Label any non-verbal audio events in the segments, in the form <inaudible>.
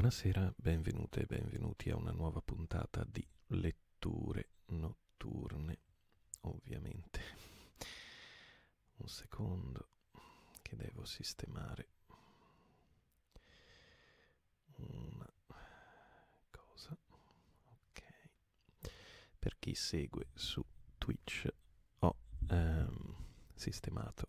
Buonasera, benvenute e benvenuti a una nuova puntata di letture notturne, ovviamente. Un secondo che devo sistemare una cosa. Ok. Per chi segue su Twitch ho ehm, sistemato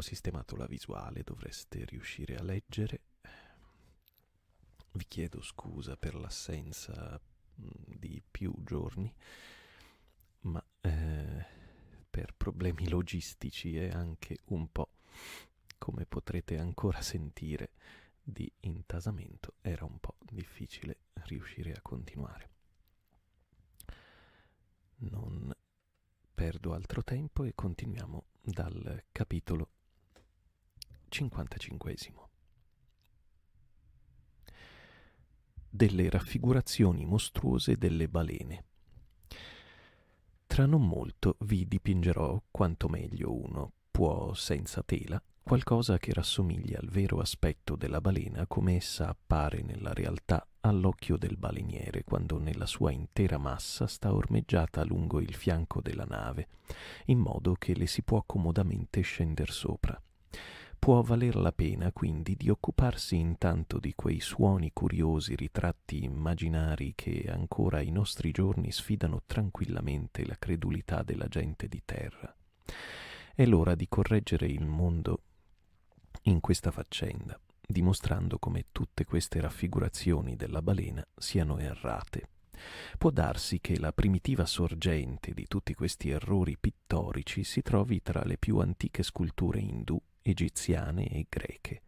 ho sistemato la visuale, dovreste riuscire a leggere. Vi chiedo scusa per l'assenza di più giorni, ma eh, per problemi logistici e anche un po', come potrete ancora sentire, di intasamento era un po' difficile riuscire a continuare. Non perdo altro tempo e continuiamo dal capitolo 55. Delle raffigurazioni mostruose delle balene. Tra non molto vi dipingerò quanto meglio uno può senza tela qualcosa che rassomiglia al vero aspetto della balena come essa appare nella realtà all'occhio del baleniere quando nella sua intera massa sta ormeggiata lungo il fianco della nave, in modo che le si può comodamente scender sopra. Può valer la pena quindi di occuparsi intanto di quei suoni curiosi ritratti immaginari che ancora ai nostri giorni sfidano tranquillamente la credulità della gente di terra. È l'ora di correggere il mondo in questa faccenda, dimostrando come tutte queste raffigurazioni della balena siano errate. Può darsi che la primitiva sorgente di tutti questi errori pittorici si trovi tra le più antiche sculture indù egiziane e greche,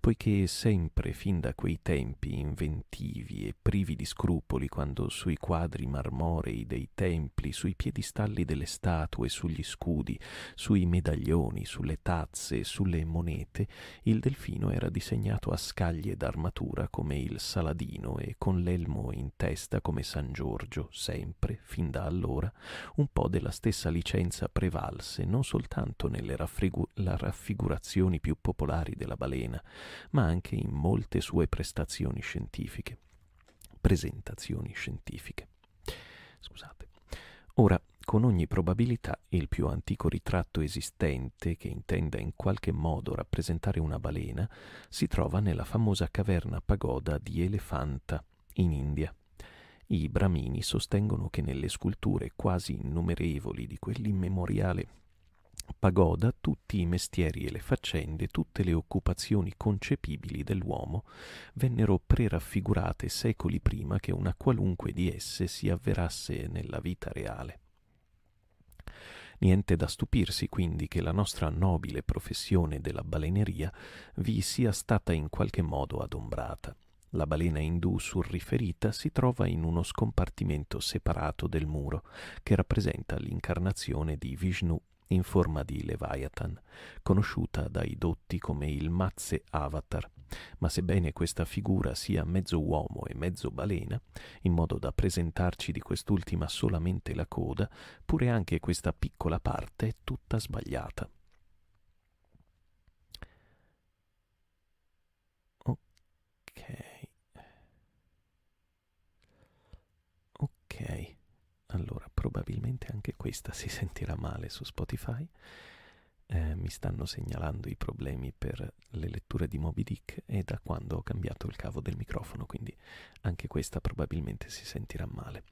poiché sempre fin da quei tempi inventivi e privi di scrupoli, quando sui quadri marmorei dei templi, sui piedistalli delle statue, sugli scudi, sui medaglioni, sulle tazze, sulle monete, il delfino era disegnato a scaglie d'armatura come il Saladino e con l'elmo in testa come San Giorgio, sempre, fin da allora, un po' della stessa licenza prevalse non soltanto nelle raffrigu- raffigurazioni più popolari della balena, ma anche in molte sue prestazioni scientifiche, presentazioni scientifiche. Scusate. Ora, con ogni probabilità, il più antico ritratto esistente che intenda in qualche modo rappresentare una balena si trova nella famosa caverna pagoda di Elefanta, in India. I bramini sostengono che nelle sculture quasi innumerevoli di quell'immemoriale pagoda tutti i mestieri e le faccende, tutte le occupazioni concepibili dell'uomo vennero preraffigurate secoli prima che una qualunque di esse si avverasse nella vita reale. Niente da stupirsi quindi che la nostra nobile professione della baleneria vi sia stata in qualche modo adombrata. La balena indù surriferita si trova in uno scompartimento separato del muro che rappresenta l'incarnazione di Vishnu in forma di Leviathan, conosciuta dai dotti come il Mazze Avatar, ma sebbene questa figura sia mezzo uomo e mezzo balena, in modo da presentarci di quest'ultima solamente la coda, pure anche questa piccola parte è tutta sbagliata. Ok. Ok. Allora, probabilmente anche questa si sentirà male su Spotify. Eh, mi stanno segnalando i problemi per le letture di Moby Dick e da quando ho cambiato il cavo del microfono, quindi anche questa probabilmente si sentirà male.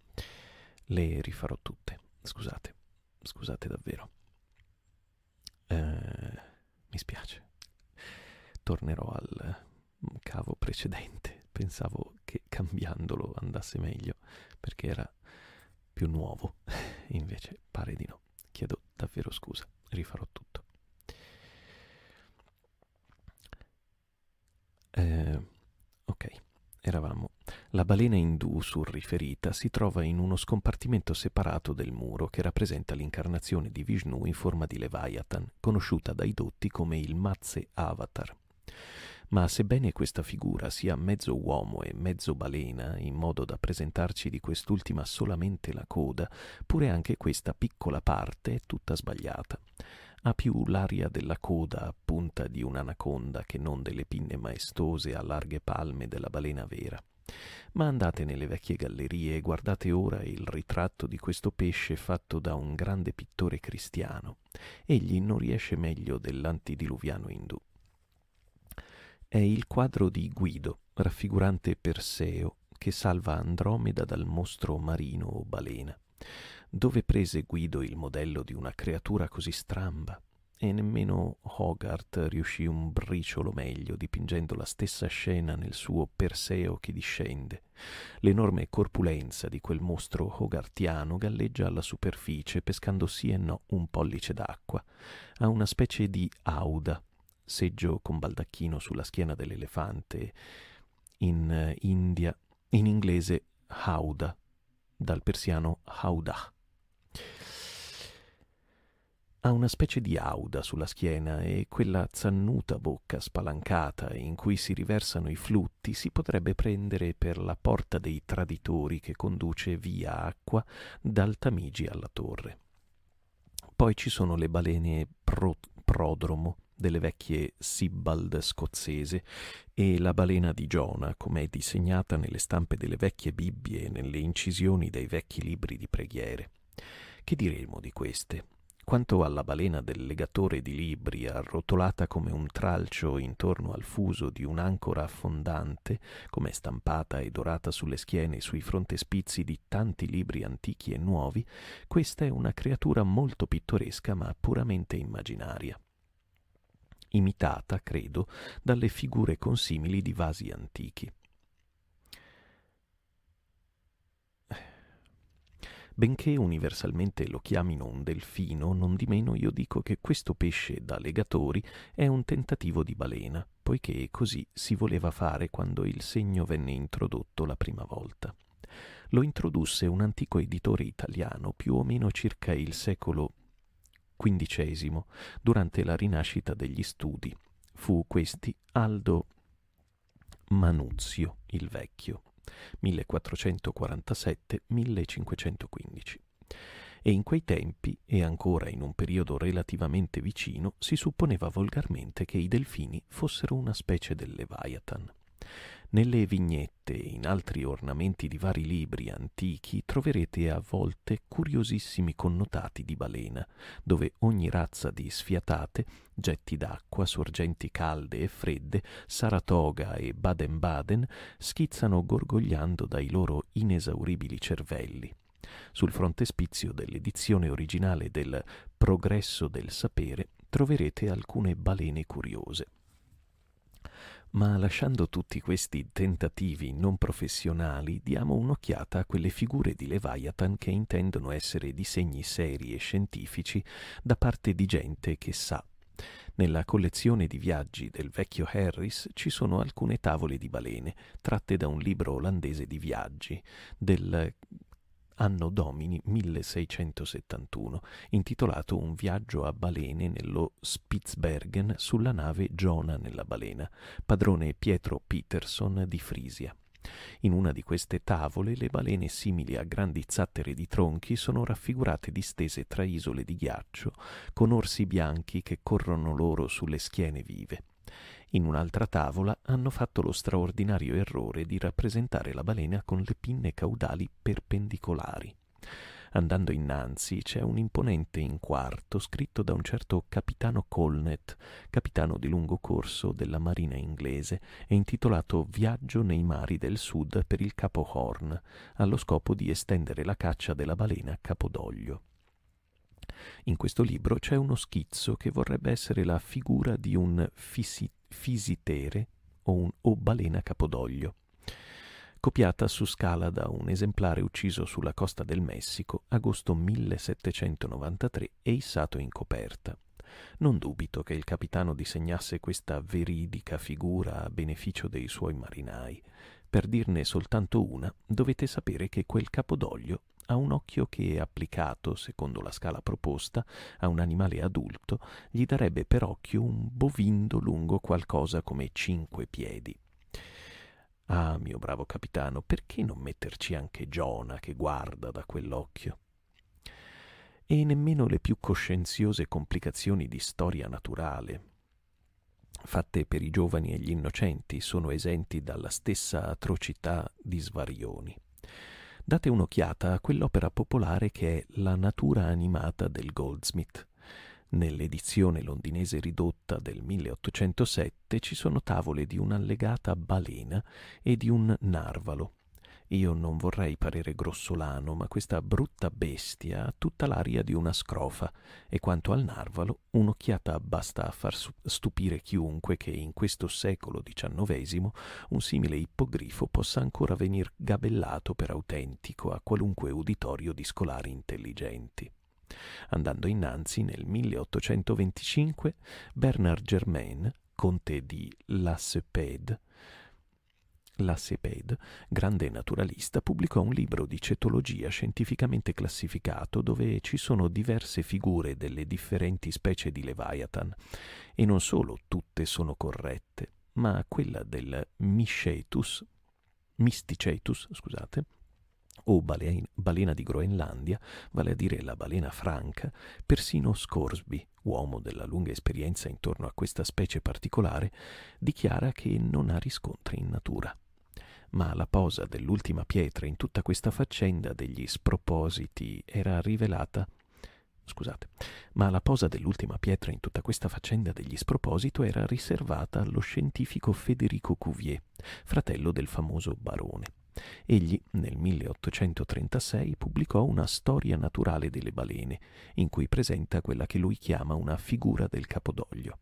Le rifarò tutte. Scusate, scusate davvero. Eh, mi spiace. Tornerò al cavo precedente. Pensavo che cambiandolo andasse meglio perché era più nuovo, <laughs> invece pare di no. Chiedo davvero scusa, rifarò tutto. Eh, ok, eravamo. La balena indù surriferita si trova in uno scompartimento separato del muro che rappresenta l'incarnazione di Vishnu in forma di Leviathan, conosciuta dai dotti come il Mazze Avatar ma sebbene questa figura sia mezzo uomo e mezzo balena, in modo da presentarci di quest'ultima solamente la coda, pure anche questa piccola parte è tutta sbagliata. ha più l'aria della coda a punta di un'anaconda che non delle pinne maestose a larghe palme della balena vera. Ma andate nelle vecchie gallerie e guardate ora il ritratto di questo pesce fatto da un grande pittore cristiano. Egli non riesce meglio dell'antidiluviano indù. È il quadro di Guido, raffigurante Perseo, che salva Andromeda dal mostro marino o balena. Dove prese Guido il modello di una creatura così stramba? e nemmeno Hogarth riuscì un briciolo meglio dipingendo la stessa scena nel suo Perseo che discende. L'enorme corpulenza di quel mostro hogartiano galleggia alla superficie pescando sì e no un pollice d'acqua. Ha una specie di auda, seggio con baldacchino sulla schiena dell'elefante, in India, in inglese hauda, dal persiano haudah ha una specie di auda sulla schiena e quella zannuta bocca spalancata in cui si riversano i flutti si potrebbe prendere per la porta dei traditori che conduce via acqua dal Tamigi alla torre. Poi ci sono le balene pro- prodromo delle vecchie Sibbald scozzese e la balena di Giona, come è disegnata nelle stampe delle vecchie Bibbie e nelle incisioni dei vecchi libri di preghiere. Che diremo di queste? Quanto alla balena del legatore di libri, arrotolata come un tralcio intorno al fuso di un'ancora affondante, come stampata e dorata sulle schiene e sui frontespizi di tanti libri antichi e nuovi, questa è una creatura molto pittoresca ma puramente immaginaria imitata, credo, dalle figure consimili di vasi antichi. Benché universalmente lo chiamino un delfino, non di meno io dico che questo pesce da legatori è un tentativo di balena, poiché così si voleva fare quando il segno venne introdotto la prima volta. Lo introdusse un antico editore italiano più o meno circa il secolo XV, durante la rinascita degli studi. Fu questi Aldo Manuzio il Vecchio. 1447-1515. E in quei tempi, e ancora in un periodo relativamente vicino, si supponeva volgarmente che i delfini fossero una specie del Leviathan. Nelle vignette e in altri ornamenti di vari libri antichi troverete a volte curiosissimi connotati di balena, dove ogni razza di sfiatate, getti d'acqua, sorgenti calde e fredde, Saratoga e Baden-Baden schizzano gorgogliando dai loro inesauribili cervelli. Sul frontespizio dell'edizione originale del Progresso del sapere troverete alcune balene curiose ma lasciando tutti questi tentativi non professionali, diamo un'occhiata a quelle figure di Leviathan che intendono essere disegni seri e scientifici da parte di gente che sa. Nella collezione di viaggi del vecchio Harris ci sono alcune tavole di balene, tratte da un libro olandese di viaggi del anno domini 1671, intitolato Un viaggio a balene nello Spitzbergen sulla nave Giona nella balena, padrone Pietro Peterson di Frisia. In una di queste tavole le balene simili a grandi zattere di tronchi sono raffigurate distese tra isole di ghiaccio, con orsi bianchi che corrono loro sulle schiene vive. In un'altra tavola hanno fatto lo straordinario errore di rappresentare la balena con le pinne caudali perpendicolari. Andando innanzi c'è un imponente in quarto scritto da un certo capitano Colnet, capitano di lungo corso della marina inglese, e intitolato Viaggio nei mari del sud per il Capo Horn, allo scopo di estendere la caccia della balena a Capodoglio. In questo libro c'è uno schizzo che vorrebbe essere la figura di un fisi- fisitere o, un, o balena capodoglio, copiata su scala da un esemplare ucciso sulla costa del Messico agosto 1793 e issato in coperta. Non dubito che il capitano disegnasse questa veridica figura a beneficio dei suoi marinai. Per dirne soltanto una, dovete sapere che quel capodoglio ha un occhio che, applicato, secondo la scala proposta, a un animale adulto, gli darebbe per occhio un bovindo lungo qualcosa come cinque piedi. Ah, mio bravo capitano, perché non metterci anche Giona che guarda da quell'occhio? e nemmeno le più coscienziose complicazioni di storia naturale, fatte per i giovani e gli innocenti, sono esenti dalla stessa atrocità di svarioni. Date un'occhiata a quell'opera popolare che è La natura animata del Goldsmith. Nell'edizione londinese ridotta del 1807 ci sono tavole di un'allegata balena e di un narvalo, io non vorrei parere grossolano, ma questa brutta bestia ha tutta l'aria di una scrofa, e quanto al narvalo, un'occhiata basta a far stupire chiunque che in questo secolo XIX un simile ippogrifo possa ancora venir gabellato per autentico a qualunque uditorio di scolari intelligenti. Andando innanzi, nel 1825, Bernard Germain, conte di La Cepede, la Seped, grande naturalista, pubblicò un libro di cetologia scientificamente classificato dove ci sono diverse figure delle differenti specie di Leviathan. E non solo tutte sono corrette, ma quella del Miscetus, Mysticetus, scusate, o balena, balena di Groenlandia, vale a dire la balena franca, persino Scoresby, uomo della lunga esperienza intorno a questa specie particolare, dichiara che non ha riscontri in natura ma la posa dell'ultima pietra in tutta questa faccenda degli spropositi era rivelata Scusate, ma la posa dell'ultima pietra in tutta questa faccenda degli sproposito era riservata allo scientifico Federico Cuvier, fratello del famoso barone. Egli nel 1836 pubblicò una storia naturale delle balene, in cui presenta quella che lui chiama una figura del capodoglio.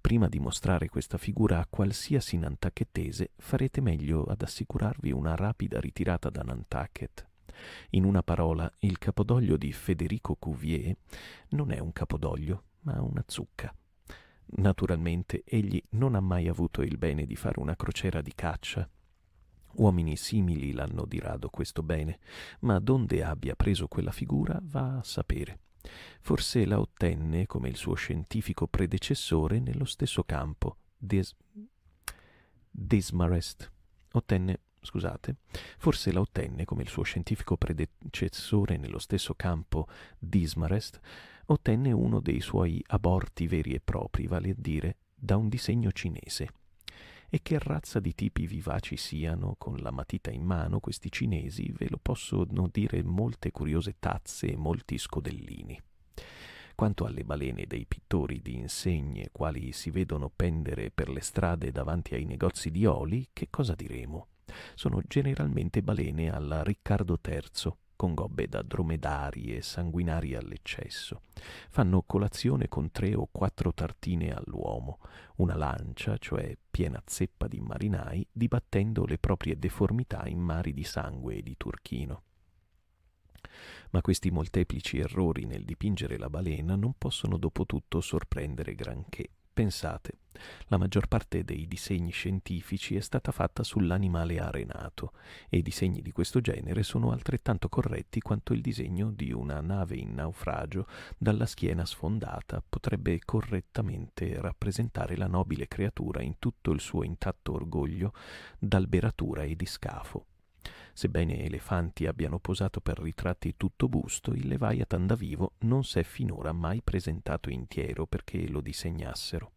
Prima di mostrare questa figura a qualsiasi nantucketese, farete meglio ad assicurarvi una rapida ritirata da Nantucket. In una parola, il capodoglio di Federico Cuvier non è un capodoglio, ma una zucca. Naturalmente egli non ha mai avuto il bene di fare una crociera di caccia. Uomini simili l'hanno di rado questo bene, ma donde abbia preso quella figura va a sapere. Forse la ottenne, come il suo scientifico predecessore, nello stesso campo. Des... Desmarest. Ottenne, scusate, forse la ottenne, come il suo scientifico predecessore nello stesso campo Dismarest, ottenne uno dei suoi aborti veri e propri, vale a dire da un disegno cinese. E che razza di tipi vivaci siano, con la matita in mano, questi cinesi, ve lo possono dire molte curiose tazze e molti scodellini. Quanto alle balene dei pittori di insegne, quali si vedono pendere per le strade davanti ai negozi di oli, che cosa diremo? Sono generalmente balene alla Riccardo III, con gobbe da dromedari e sanguinari all'eccesso. Fanno colazione con tre o quattro tartine all'uomo, una lancia, cioè piena zeppa di marinai, dibattendo le proprie deformità in mari di sangue e di turchino. Ma questi molteplici errori nel dipingere la balena non possono dopo tutto sorprendere granché. Pensate, la maggior parte dei disegni scientifici è stata fatta sull'animale arenato e i disegni di questo genere sono altrettanto corretti quanto il disegno di una nave in naufragio dalla schiena sfondata potrebbe correttamente rappresentare la nobile creatura in tutto il suo intatto orgoglio d'alberatura e di scafo. Sebbene elefanti abbiano posato per ritratti tutto busto, il Leviathan da vivo non s'è finora mai presentato intiero perché lo disegnassero.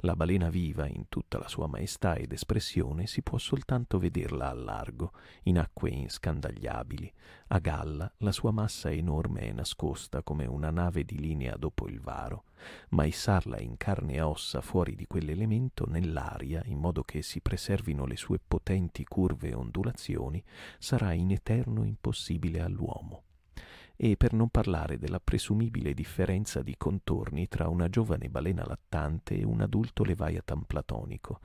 La balena viva, in tutta la sua maestà ed espressione, si può soltanto vederla a largo, in acque inscandagliabili. A galla la sua massa enorme è nascosta come una nave di linea dopo il varo, ma issarla in carne e ossa fuori di quell'elemento nell'aria, in modo che si preservino le sue potenti curve e ondulazioni, sarà in eterno impossibile all'uomo e per non parlare della presumibile differenza di contorni tra una giovane balena lattante e un adulto leviathan platonico,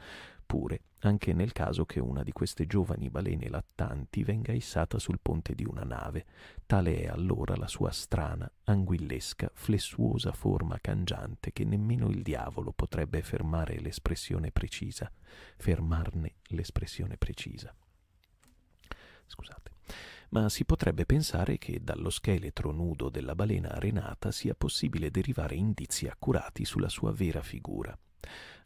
pure anche nel caso che una di queste giovani balene lattanti venga issata sul ponte di una nave, tale è allora la sua strana, anguillesca, flessuosa forma cangiante che nemmeno il diavolo potrebbe fermare l'espressione precisa, fermarne l'espressione precisa. Scusate ma si potrebbe pensare che dallo scheletro nudo della balena arenata sia possibile derivare indizi accurati sulla sua vera figura.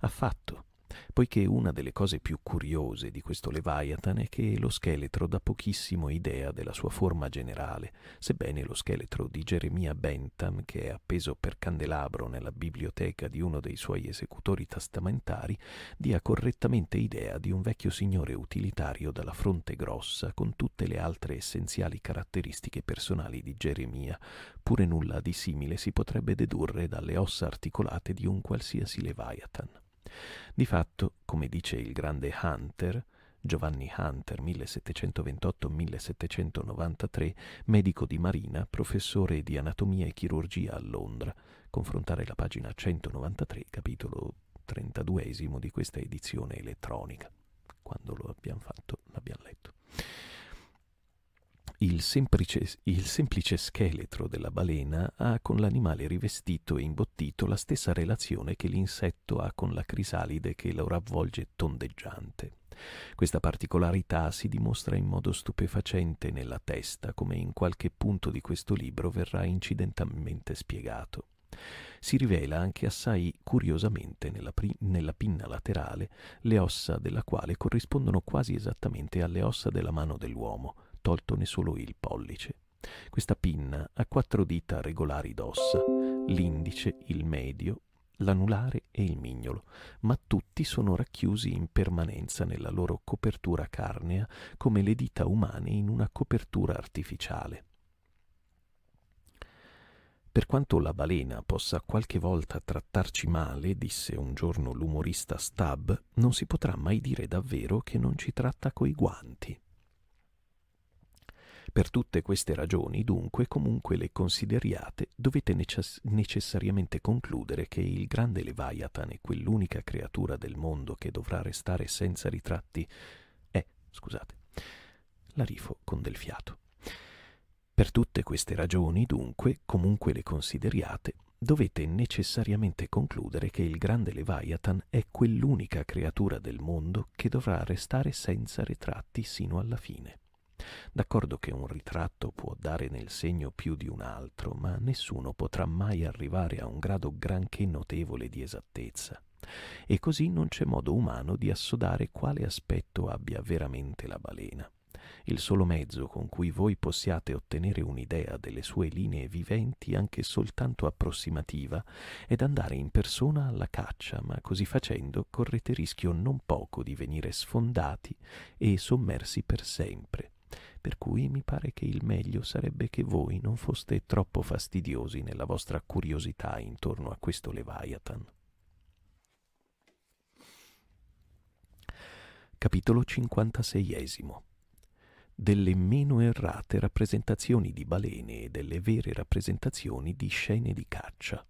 Affatto. Poiché una delle cose più curiose di questo Leviathan è che lo scheletro dà pochissimo idea della sua forma generale, sebbene lo scheletro di Geremia Bentham, che è appeso per candelabro nella biblioteca di uno dei suoi esecutori testamentari, dia correttamente idea di un vecchio signore utilitario dalla fronte grossa, con tutte le altre essenziali caratteristiche personali di Geremia, pure nulla di simile si potrebbe dedurre dalle ossa articolate di un qualsiasi Leviathan. Di fatto, come dice il grande Hunter, Giovanni Hunter 1728-1793, medico di marina, professore di anatomia e chirurgia a Londra, confrontare la pagina 193, capitolo 32 di questa edizione elettronica. Quando lo abbiamo fatto, l'abbiamo letto. Il semplice, il semplice, scheletro della balena ha con l'animale rivestito e imbottito la stessa relazione che l'insetto ha con la crisalide che lo ravvolge tondeggiante. Questa particolarità si dimostra in modo stupefacente nella testa, come in qualche punto di questo libro verrà incidentalmente spiegato. Si rivela anche assai curiosamente nella, pri- nella pinna laterale, le ossa della quale corrispondono quasi esattamente alle ossa della mano dell'uomo, toltone solo il pollice. Questa pinna ha quattro dita regolari d'ossa, l'indice, il medio, l'anulare e il mignolo, ma tutti sono racchiusi in permanenza nella loro copertura carnea come le dita umane in una copertura artificiale. Per quanto la balena possa qualche volta trattarci male, disse un giorno l'umorista Stab, non si potrà mai dire davvero che non ci tratta coi guanti. Per tutte queste ragioni, dunque, comunque le consideriate, dovete necess- necessariamente concludere che il grande Leviathan è quell'unica creatura del mondo che dovrà restare senza ritratti. Eh, scusate, la rifo con del fiato. Per tutte queste ragioni, dunque, comunque le consideriate, dovete necessariamente concludere che il grande Leviathan è quell'unica creatura del mondo che dovrà restare senza ritratti sino alla fine. D'accordo che un ritratto può dare nel segno più di un altro, ma nessuno potrà mai arrivare a un grado granché notevole di esattezza. E così non c'è modo umano di assodare quale aspetto abbia veramente la balena. Il solo mezzo con cui voi possiate ottenere un'idea delle sue linee viventi, anche soltanto approssimativa, è d'andare in persona alla caccia, ma così facendo correte rischio non poco di venire sfondati e sommersi per sempre per cui mi pare che il meglio sarebbe che voi non foste troppo fastidiosi nella vostra curiosità intorno a questo Leviathan. Capitolo 56 Delle meno errate rappresentazioni di balene e delle vere rappresentazioni di scene di caccia.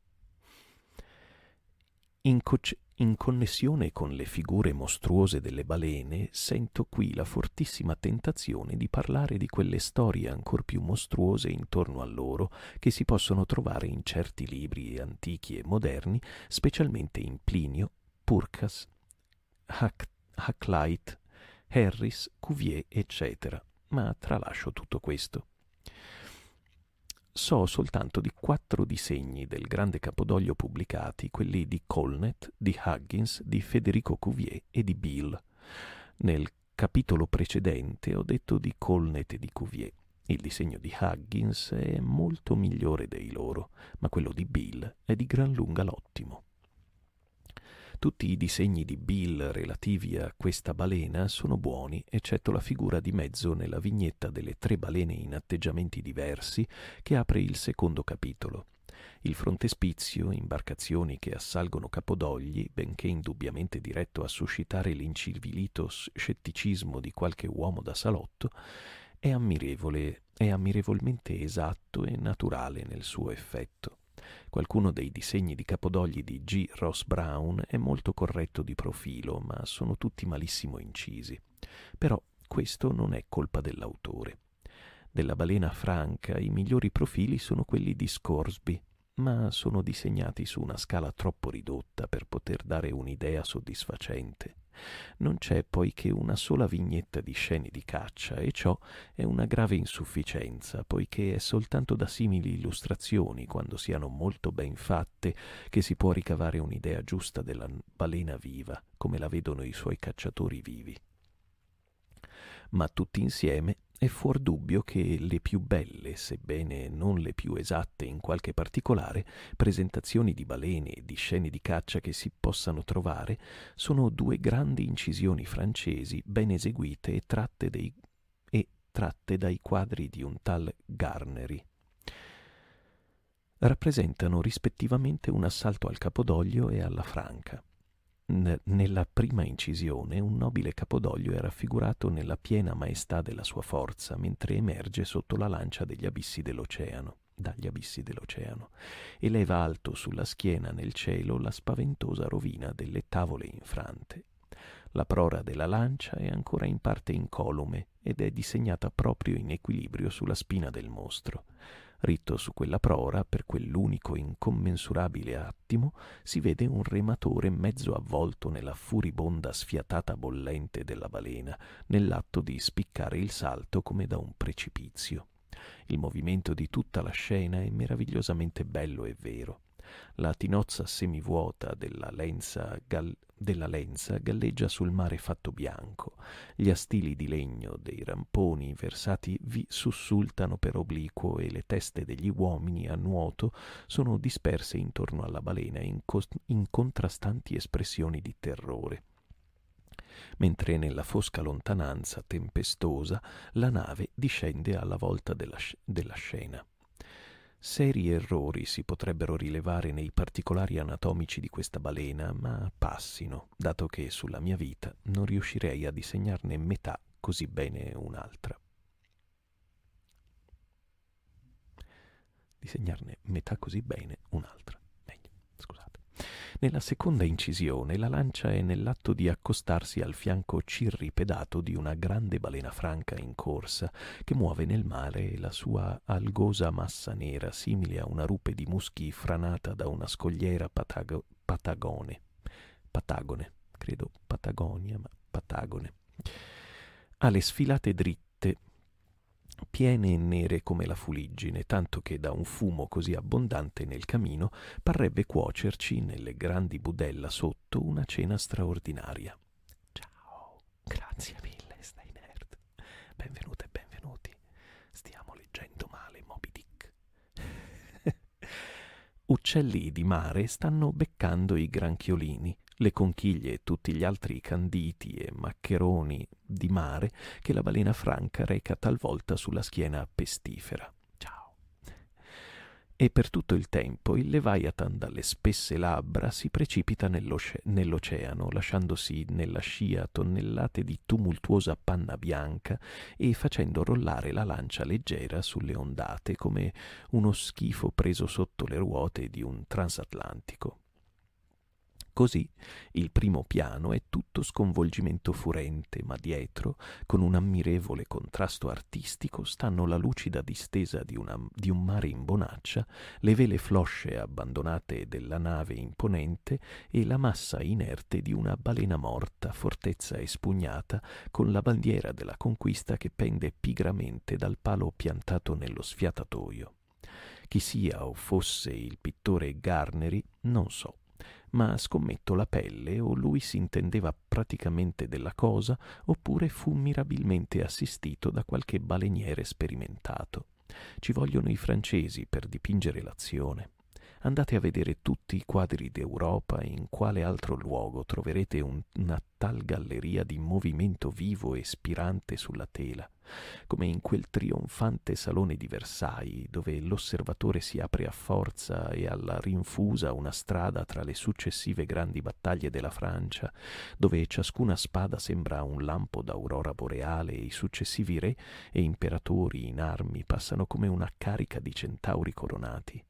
In, co- in connessione con le figure mostruose delle balene, sento qui la fortissima tentazione di parlare di quelle storie ancor più mostruose intorno a loro che si possono trovare in certi libri antichi e moderni, specialmente in Plinio, Purcas, Hakluyt, Harris, Cuvier, eccetera. Ma tralascio tutto questo so soltanto di quattro disegni del grande capodoglio pubblicati, quelli di Colnet, di Huggins, di Federico Cuvier e di Bill. Nel capitolo precedente ho detto di Colnet e di Cuvier. Il disegno di Huggins è molto migliore dei loro, ma quello di Bill è di gran lunga l'ottimo. Tutti i disegni di Bill relativi a questa balena sono buoni, eccetto la figura di mezzo nella vignetta delle tre balene in atteggiamenti diversi che apre il secondo capitolo. Il frontespizio, imbarcazioni che assalgono capodogli, benché indubbiamente diretto a suscitare l'incivilito scetticismo di qualche uomo da salotto, è ammirevole, è ammirevolmente esatto e naturale nel suo effetto. Qualcuno dei disegni di capodogli di G. Ross Brown è molto corretto di profilo, ma sono tutti malissimo incisi. Però questo non è colpa dell'autore. Della balena franca i migliori profili sono quelli di Scoresby, ma sono disegnati su una scala troppo ridotta per poter dare un'idea soddisfacente. Non c'è poi che una sola vignetta di scene di caccia e ciò è una grave insufficienza, poiché è soltanto da simili illustrazioni, quando siano molto ben fatte, che si può ricavare un'idea giusta della balena viva, come la vedono i suoi cacciatori vivi. Ma tutti insieme è fuor dubbio che le più belle, sebbene non le più esatte in qualche particolare, presentazioni di balene e di scene di caccia che si possano trovare sono due grandi incisioni francesi ben eseguite e tratte, dei, e tratte dai quadri di un tal Garnery. Rappresentano rispettivamente un assalto al Capodoglio e alla Franca nella prima incisione un nobile capodoglio è raffigurato nella piena maestà della sua forza, mentre emerge sotto la lancia degli abissi dell'oceano, dagli abissi dell'oceano, e leva alto sulla schiena nel cielo la spaventosa rovina delle tavole infrante. La prora della lancia è ancora in parte incolume ed è disegnata proprio in equilibrio sulla spina del mostro. Ritto su quella prora, per quell'unico incommensurabile attimo, si vede un rematore mezzo avvolto nella furibonda sfiatata bollente della balena, nell'atto di spiccare il salto come da un precipizio. Il movimento di tutta la scena è meravigliosamente bello e vero. La tinozza semivuota della lenza, gal- della lenza galleggia sul mare fatto bianco. Gli astili di legno dei ramponi versati vi sussultano per obliquo e le teste degli uomini a nuoto sono disperse intorno alla balena in, cos- in contrastanti espressioni di terrore mentre nella fosca lontananza tempestosa la nave discende alla volta della, sc- della scena. Seri errori si potrebbero rilevare nei particolari anatomici di questa balena, ma passino, dato che sulla mia vita non riuscirei a disegnarne metà così bene un'altra. Disegnarne metà così bene un'altra. Nella seconda incisione la lancia è nell'atto di accostarsi al fianco cirripedato di una grande balena franca in corsa che muove nel mare la sua algosa massa nera simile a una rupe di muschi franata da una scogliera patago- patagone. Patagone, credo Patagonia, ma Patagone. Ha sfilate dritte piene e nere come la fuliggine, tanto che da un fumo così abbondante nel camino parrebbe cuocerci nelle grandi budella sotto una cena straordinaria. Ciao, grazie mille, stai nerd. Benvenute e benvenuti. Stiamo leggendo male Moby Dick. <laughs> Uccelli di mare stanno beccando i granchiolini le conchiglie e tutti gli altri canditi e maccheroni di mare che la balena franca reca talvolta sulla schiena pestifera. Ciao. E per tutto il tempo il Leviathan dalle spesse labbra si precipita nell'oce- nell'oceano, lasciandosi nella scia tonnellate di tumultuosa panna bianca e facendo rollare la lancia leggera sulle ondate come uno schifo preso sotto le ruote di un transatlantico. Così il primo piano è tutto sconvolgimento furente, ma dietro, con un ammirevole contrasto artistico, stanno la lucida distesa di, una, di un mare in bonaccia, le vele flosce abbandonate della nave imponente e la massa inerte di una balena morta, fortezza espugnata, con la bandiera della conquista che pende pigramente dal palo piantato nello sfiatatoio. Chi sia o fosse il pittore Garnery, non so ma scommetto la pelle o lui si intendeva praticamente della cosa oppure fu mirabilmente assistito da qualche baleniere sperimentato. Ci vogliono i francesi per dipingere l'azione. Andate a vedere tutti i quadri d'Europa e in quale altro luogo troverete un, una tal galleria di movimento vivo e spirante sulla tela, come in quel trionfante salone di Versailles, dove l'osservatore si apre a forza e alla rinfusa una strada tra le successive grandi battaglie della Francia, dove ciascuna spada sembra un lampo d'aurora boreale e i successivi re e imperatori in armi passano come una carica di centauri coronati.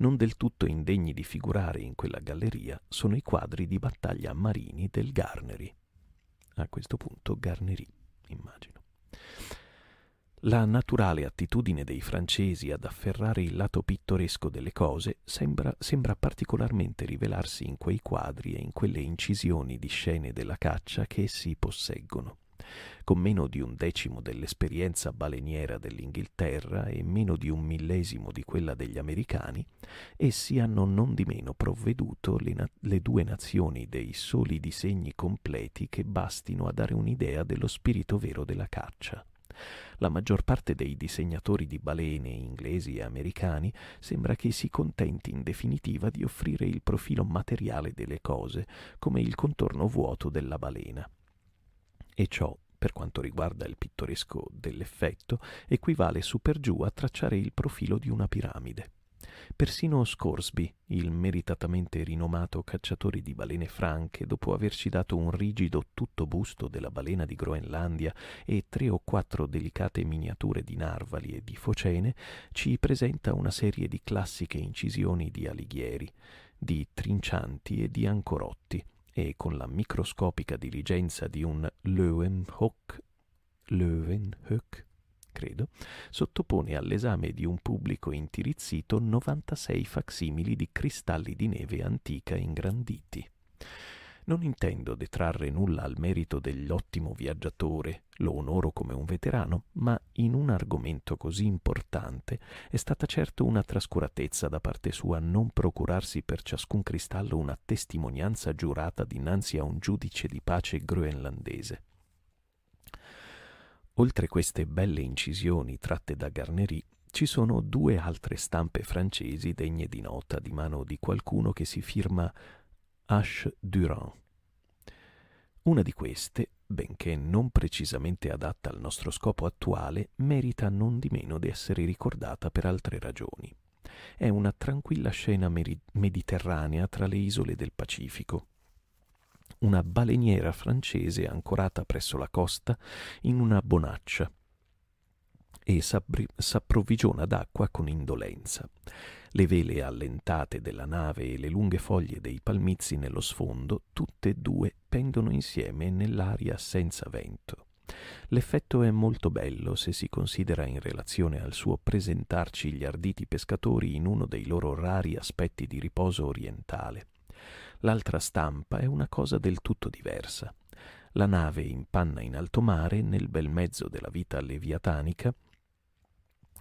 Non del tutto indegni di figurare in quella galleria sono i quadri di battaglia marini del Garnery. A questo punto Garnery, immagino. La naturale attitudine dei francesi ad afferrare il lato pittoresco delle cose sembra, sembra, particolarmente rivelarsi in quei quadri e in quelle incisioni di scene della caccia che essi posseggono. Con meno di un decimo dell'esperienza baleniera dell'Inghilterra e meno di un millesimo di quella degli americani, essi hanno non di meno provveduto le, na- le due nazioni dei soli disegni completi che bastino a dare un'idea dello spirito vero della caccia. La maggior parte dei disegnatori di balene inglesi e americani sembra che si contenti in definitiva di offrire il profilo materiale delle cose come il contorno vuoto della balena. E ciò, per quanto riguarda il pittoresco dell'effetto, equivale su per giù a tracciare il profilo di una piramide. Persino Scoresby, il meritatamente rinomato cacciatore di balene franche, dopo averci dato un rigido tutto busto della balena di Groenlandia e tre o quattro delicate miniature di narvali e di focene, ci presenta una serie di classiche incisioni di alighieri, di trincianti e di ancorotti, e con la microscopica diligenza di un Löwenhoek, Löwenhoek credo, sottopone all'esame di un pubblico intirizzito 96 facsimili di cristalli di neve antica ingranditi. Non intendo detrarre nulla al merito dell'ottimo viaggiatore, lo onoro come un veterano, ma in un argomento così importante è stata certo una trascuratezza da parte sua non procurarsi per ciascun cristallo una testimonianza giurata dinanzi a un giudice di pace groenlandese. Oltre queste belle incisioni tratte da Garnery, ci sono due altre stampe francesi degne di nota di mano di qualcuno che si firma H. Durand. Una di queste, benché non precisamente adatta al nostro scopo attuale, merita non di meno di essere ricordata per altre ragioni. È una tranquilla scena meri- mediterranea tra le isole del Pacifico, una baleniera francese ancorata presso la costa in una bonaccia e s'approvvigiona d'acqua con indolenza. Le vele allentate della nave e le lunghe foglie dei palmizi nello sfondo, tutte e due pendono insieme nell'aria senza vento. L'effetto è molto bello se si considera in relazione al suo presentarci gli arditi pescatori in uno dei loro rari aspetti di riposo orientale. L'altra stampa è una cosa del tutto diversa. La nave impanna in alto mare, nel bel mezzo della vita leviatanica,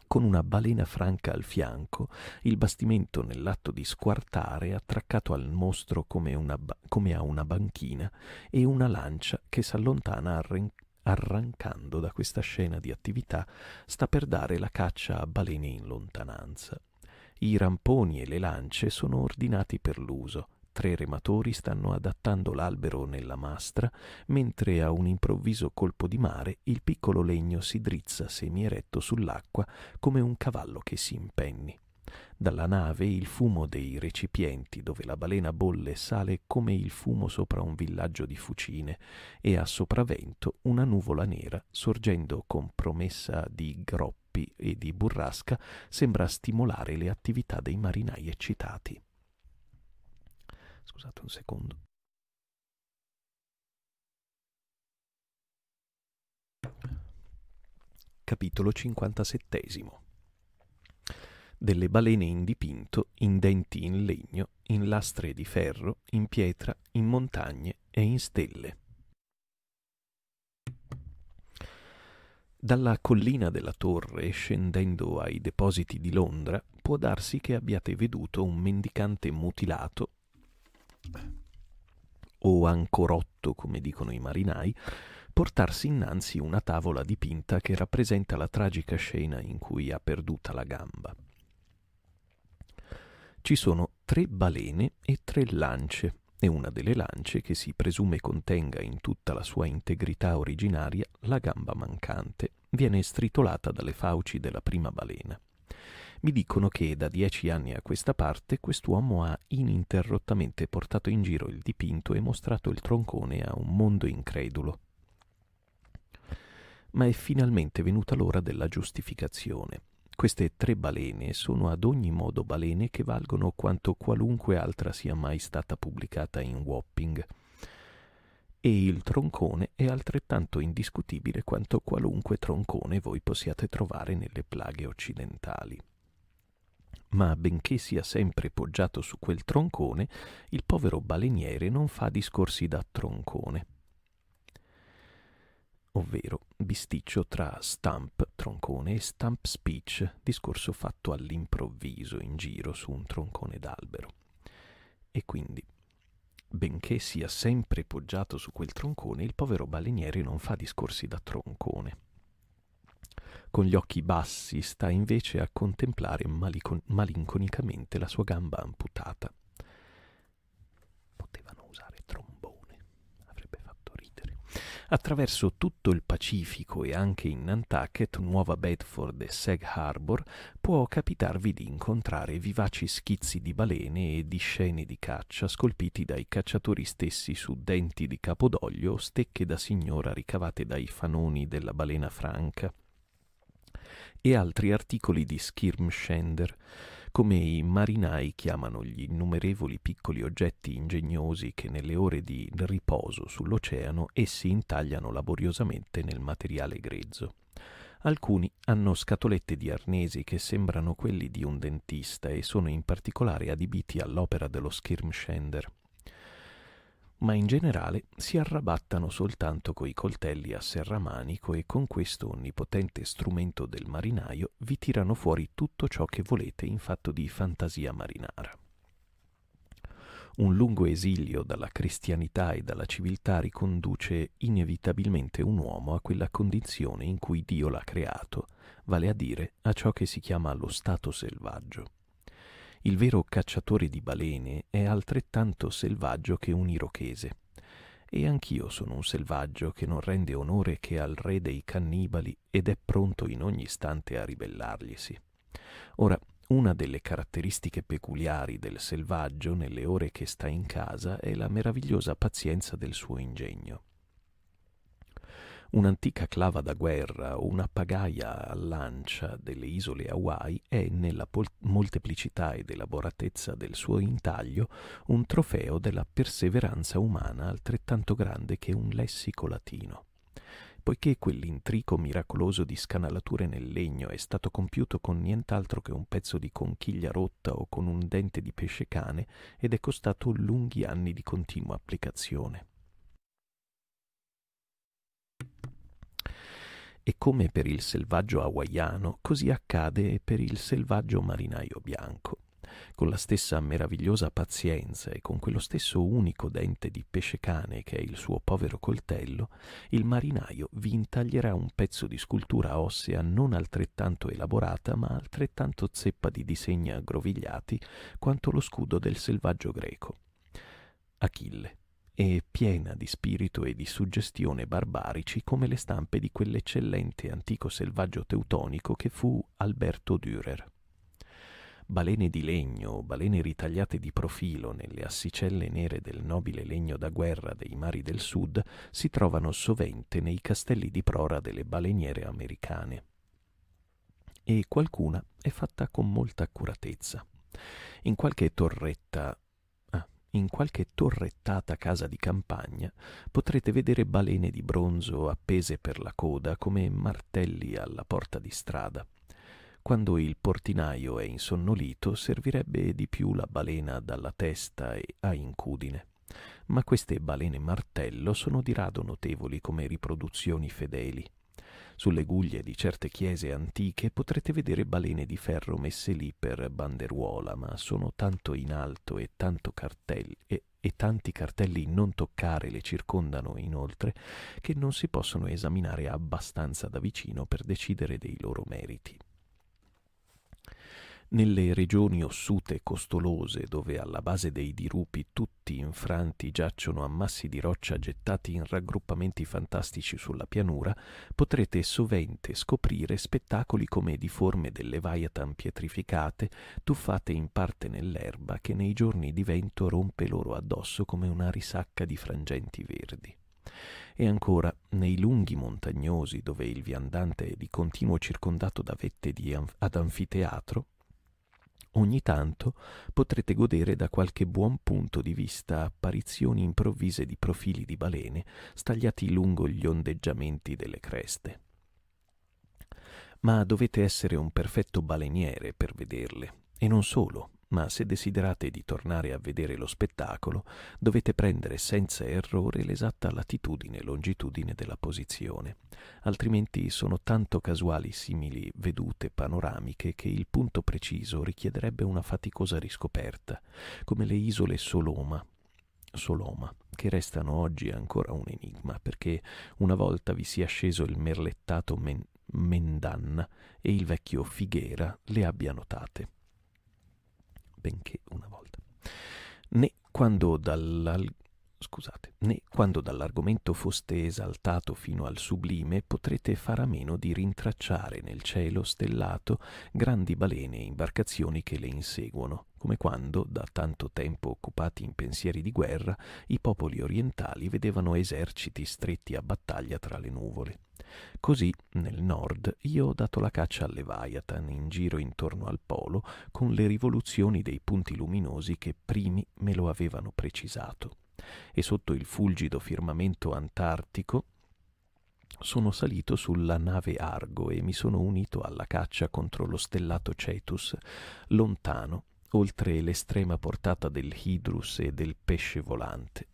con una balena franca al fianco, il bastimento nell'atto di squartare attraccato al mostro come, una, come a una banchina e una lancia che s'allontana arren- arrancando da questa scena di attività sta per dare la caccia a balene in lontananza. I ramponi e le lance sono ordinati per l'uso, tre rematori stanno adattando l'albero nella mastra, mentre a un improvviso colpo di mare il piccolo legno si drizza semieretto sull'acqua come un cavallo che si impenni. Dalla nave il fumo dei recipienti dove la balena bolle sale come il fumo sopra un villaggio di fucine e a sopravvento una nuvola nera, sorgendo con promessa di groppi e di burrasca, sembra stimolare le attività dei marinai eccitati. Scusate un secondo. Capitolo 57 Delle balene in dipinto, in denti in legno, in lastre di ferro, in pietra, in montagne e in stelle. Dalla collina della torre, scendendo ai depositi di Londra, può darsi che abbiate veduto un mendicante mutilato o ancorotto, come dicono i marinai, portarsi innanzi una tavola dipinta che rappresenta la tragica scena in cui ha perduta la gamba. Ci sono tre balene e tre lance, e una delle lance, che si presume contenga in tutta la sua integrità originaria la gamba mancante, viene stritolata dalle fauci della prima balena mi dicono che da dieci anni a questa parte quest'uomo ha ininterrottamente portato in giro il dipinto e mostrato il troncone a un mondo incredulo. Ma è finalmente venuta l'ora della giustificazione. Queste tre balene sono ad ogni modo balene che valgono quanto qualunque altra sia mai stata pubblicata in Wapping. e il troncone è altrettanto indiscutibile quanto qualunque troncone voi possiate trovare nelle plaghe occidentali. Ma benché sia sempre poggiato su quel troncone, il povero baleniere non fa discorsi da troncone ovvero bisticcio tra stump, troncone, e stump speech, discorso fatto all'improvviso in giro su un troncone d'albero. E quindi, benché sia sempre poggiato su quel troncone, il povero baleniere non fa discorsi da troncone. Con gli occhi bassi sta invece a contemplare malicon- malinconicamente la sua gamba amputata. Potevano usare trombone, avrebbe fatto ridere. Attraverso tutto il Pacifico e anche in Nantucket, Nuova Bedford e Sag Harbor può capitarvi di incontrare vivaci schizzi di balene e di scene di caccia scolpiti dai cacciatori stessi su denti di capodoglio o stecche da signora ricavate dai fanoni della balena franca e altri articoli di Skirmshender come i marinai chiamano gli innumerevoli piccoli oggetti ingegnosi che nelle ore di riposo sull'oceano essi intagliano laboriosamente nel materiale grezzo. Alcuni hanno scatolette di arnesi che sembrano quelli di un dentista e sono in particolare adibiti all'opera dello Skirmshender ma in generale si arrabattano soltanto coi coltelli a serramanico e con questo onnipotente strumento del marinaio vi tirano fuori tutto ciò che volete in fatto di fantasia marinara. Un lungo esilio dalla cristianità e dalla civiltà riconduce inevitabilmente un uomo a quella condizione in cui Dio l'ha creato, vale a dire a ciò che si chiama lo stato selvaggio. Il vero cacciatore di balene è altrettanto selvaggio che un irochese. E anch'io sono un selvaggio che non rende onore che al re dei cannibali ed è pronto in ogni istante a ribellarglisi. Ora, una delle caratteristiche peculiari del selvaggio nelle ore che sta in casa è la meravigliosa pazienza del suo ingegno un'antica clava da guerra o una pagaia a lancia delle isole Hawaii è, nella pol- molteplicità ed elaboratezza del suo intaglio, un trofeo della perseveranza umana altrettanto grande che un lessico latino. Poiché quell'intrico miracoloso di scanalature nel legno è stato compiuto con nient'altro che un pezzo di conchiglia rotta o con un dente di pesce cane ed è costato lunghi anni di continua applicazione. E come per il selvaggio hawaiano, così accade per il selvaggio marinaio bianco. Con la stessa meravigliosa pazienza e con quello stesso unico dente di pesce cane che è il suo povero coltello, il marinaio vi intaglierà un pezzo di scultura ossea non altrettanto elaborata, ma altrettanto zeppa di disegni aggrovigliati quanto lo scudo del selvaggio greco. Achille e piena di spirito e di suggestione barbarici come le stampe di quell'eccellente antico selvaggio teutonico che fu Alberto Dürer. Balene di legno, balene ritagliate di profilo nelle assicelle nere del nobile legno da guerra dei mari del sud si trovano sovente nei castelli di prora delle baleniere americane. E qualcuna è fatta con molta accuratezza. In qualche torretta in qualche torrettata casa di campagna potrete vedere balene di bronzo appese per la coda come martelli alla porta di strada. Quando il portinaio è insonnolito servirebbe di più la balena dalla testa e a incudine. Ma queste balene martello sono di rado notevoli come riproduzioni fedeli. Sulle guglie di certe chiese antiche potrete vedere balene di ferro messe lì per banderuola, ma sono tanto in alto e, tanto cartelli, e, e tanti cartelli non toccare le circondano inoltre che non si possono esaminare abbastanza da vicino per decidere dei loro meriti. Nelle regioni ossute e costolose, dove alla base dei dirupi tutti infranti giacciono ammassi di roccia gettati in raggruppamenti fantastici sulla pianura, potrete sovente scoprire spettacoli come di forme delle Leviathan pietrificate, tuffate in parte nell'erba che nei giorni di vento rompe loro addosso come una risacca di frangenti verdi. E ancora, nei lunghi montagnosi dove il viandante è di continuo circondato da vette di, ad anfiteatro, Ogni tanto potrete godere da qualche buon punto di vista apparizioni improvvise di profili di balene stagliati lungo gli ondeggiamenti delle creste. Ma dovete essere un perfetto baleniere per vederle, e non solo, ma se desiderate di tornare a vedere lo spettacolo, dovete prendere senza errore l'esatta latitudine e longitudine della posizione, altrimenti sono tanto casuali simili vedute panoramiche che il punto preciso richiederebbe una faticosa riscoperta, come le isole Soloma, Soloma, che restano oggi ancora un enigma, perché una volta vi sia sceso il merlettato Men- Mendanna e il vecchio Figuera le abbia notate benché una volta. Né quando, scusate, né quando dall'argomento foste esaltato fino al sublime potrete far a meno di rintracciare nel cielo stellato grandi balene e imbarcazioni che le inseguono, come quando, da tanto tempo occupati in pensieri di guerra, i popoli orientali vedevano eserciti stretti a battaglia tra le nuvole. Così, nel nord, io ho dato la caccia al Leviathan in giro intorno al polo con le rivoluzioni dei punti luminosi che primi me lo avevano precisato. E sotto il fulgido firmamento antartico sono salito sulla nave Argo e mi sono unito alla caccia contro lo stellato Cetus, lontano, oltre l'estrema portata del Hydrus e del pesce volante.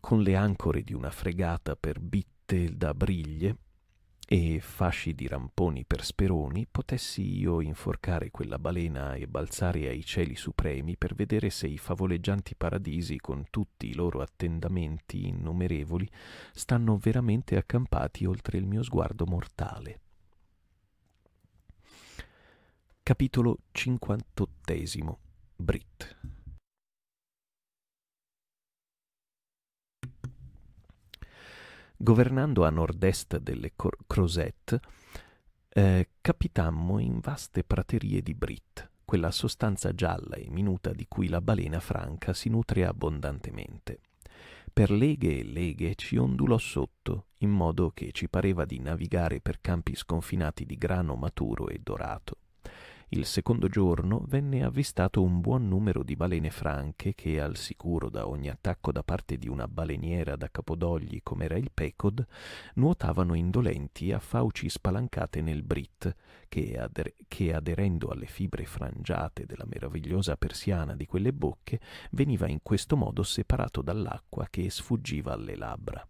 Con le ancore di una fregata per bit da briglie e fasci di ramponi per speroni, potessi io inforcare quella balena e balzare ai cieli supremi per vedere se i favoleggianti paradisi, con tutti i loro attendamenti innumerevoli, stanno veramente accampati oltre il mio sguardo mortale. Capitolo 58 Brit Governando a nord-est delle Crozette, eh, capitammo in vaste praterie di Brit, quella sostanza gialla e minuta di cui la balena franca si nutre abbondantemente. Per leghe e leghe ci ondulò sotto, in modo che ci pareva di navigare per campi sconfinati di grano maturo e dorato. Il secondo giorno venne avvistato un buon numero di balene franche che, al sicuro da ogni attacco da parte di una baleniera da capodogli come era il Pecod, nuotavano indolenti a fauci spalancate nel Brit, che, ader- che aderendo alle fibre frangiate della meravigliosa persiana di quelle bocche, veniva in questo modo separato dall'acqua che sfuggiva alle labbra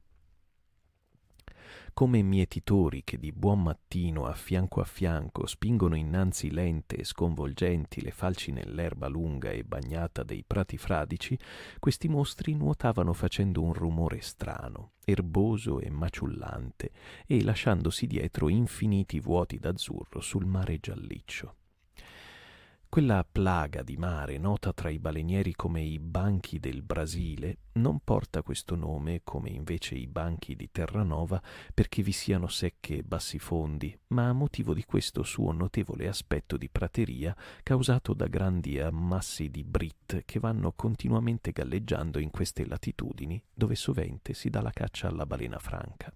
come mietitori che di buon mattino a fianco a fianco spingono innanzi lente e sconvolgenti le falci nell'erba lunga e bagnata dei prati fradici, questi mostri nuotavano facendo un rumore strano, erboso e maciullante, e lasciandosi dietro infiniti vuoti d'azzurro sul mare gialliccio. Quella plaga di mare, nota tra i balenieri come i banchi del Brasile, non porta questo nome, come invece i banchi di Terranova, perché vi siano secche e bassi fondi, ma a motivo di questo suo notevole aspetto di prateria causato da grandi ammassi di brit che vanno continuamente galleggiando in queste latitudini, dove sovente si dà la caccia alla balena franca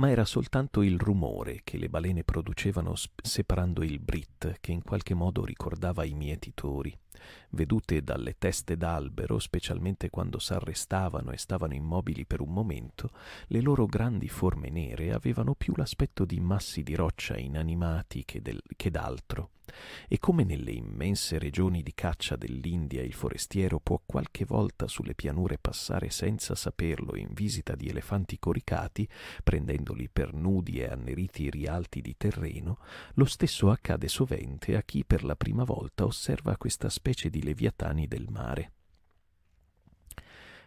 ma era soltanto il rumore che le balene producevano separando il brit, che in qualche modo ricordava i mietitori. Vedute dalle teste d'albero, specialmente quando s'arrestavano e stavano immobili per un momento, le loro grandi forme nere avevano più l'aspetto di massi di roccia inanimati che, del, che d'altro. E come nelle immense regioni di caccia dell'India il forestiero può qualche volta sulle pianure passare senza saperlo in visita di elefanti coricati, prendendoli per nudi e anneriti rialti di terreno, lo stesso accade sovente a chi per la prima volta osserva questa specie di leviatani del mare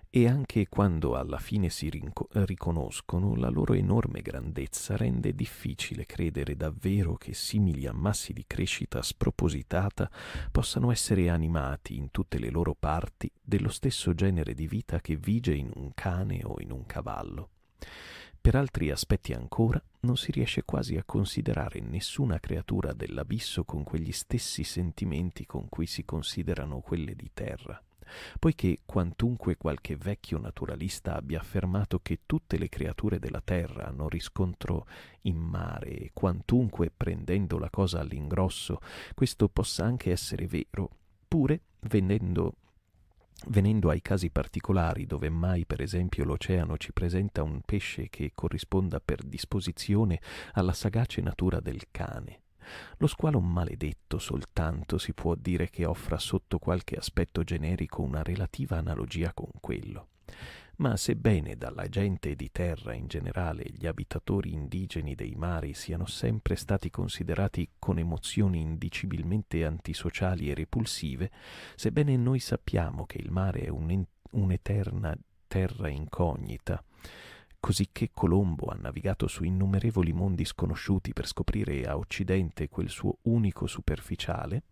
e anche quando alla fine si rinco- riconoscono, la loro enorme grandezza rende difficile credere davvero che simili ammassi di crescita spropositata possano essere animati in tutte le loro parti dello stesso genere di vita che vige in un cane o in un cavallo. Per altri aspetti ancora, non si riesce quasi a considerare nessuna creatura dell'abisso con quegli stessi sentimenti con cui si considerano quelle di terra poiché quantunque qualche vecchio naturalista abbia affermato che tutte le creature della terra hanno riscontro in mare e quantunque prendendo la cosa all'ingrosso questo possa anche essere vero, pure venendo Venendo ai casi particolari dove mai per esempio l'oceano ci presenta un pesce che corrisponda per disposizione alla sagace natura del cane, lo squalo maledetto soltanto si può dire che offra sotto qualche aspetto generico una relativa analogia con quello. Ma sebbene dalla gente di terra in generale gli abitatori indigeni dei mari siano sempre stati considerati con emozioni indicibilmente antisociali e repulsive, sebbene noi sappiamo che il mare è un'eterna terra incognita, cosicché Colombo ha navigato su innumerevoli mondi sconosciuti per scoprire a Occidente quel suo unico superficiale,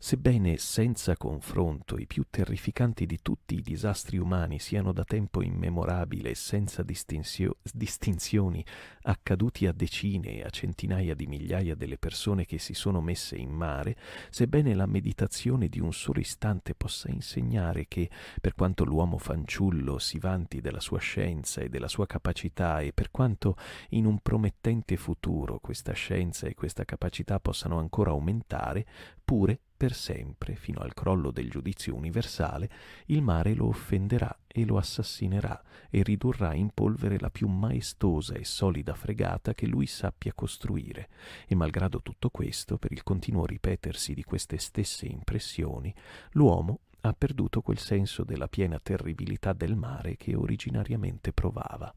Sebbene senza confronto i più terrificanti di tutti i disastri umani siano da tempo immemorabile e senza distinzioni accaduti a decine e a centinaia di migliaia delle persone che si sono messe in mare, sebbene la meditazione di un solo istante possa insegnare che, per quanto l'uomo fanciullo si vanti della sua scienza e della sua capacità e per quanto in un promettente futuro questa scienza e questa capacità possano ancora aumentare, pure per sempre, fino al crollo del giudizio universale, il mare lo offenderà e lo assassinerà e ridurrà in polvere la più maestosa e solida fregata che lui sappia costruire. E malgrado tutto questo, per il continuo ripetersi di queste stesse impressioni, l'uomo ha perduto quel senso della piena terribilità del mare che originariamente provava.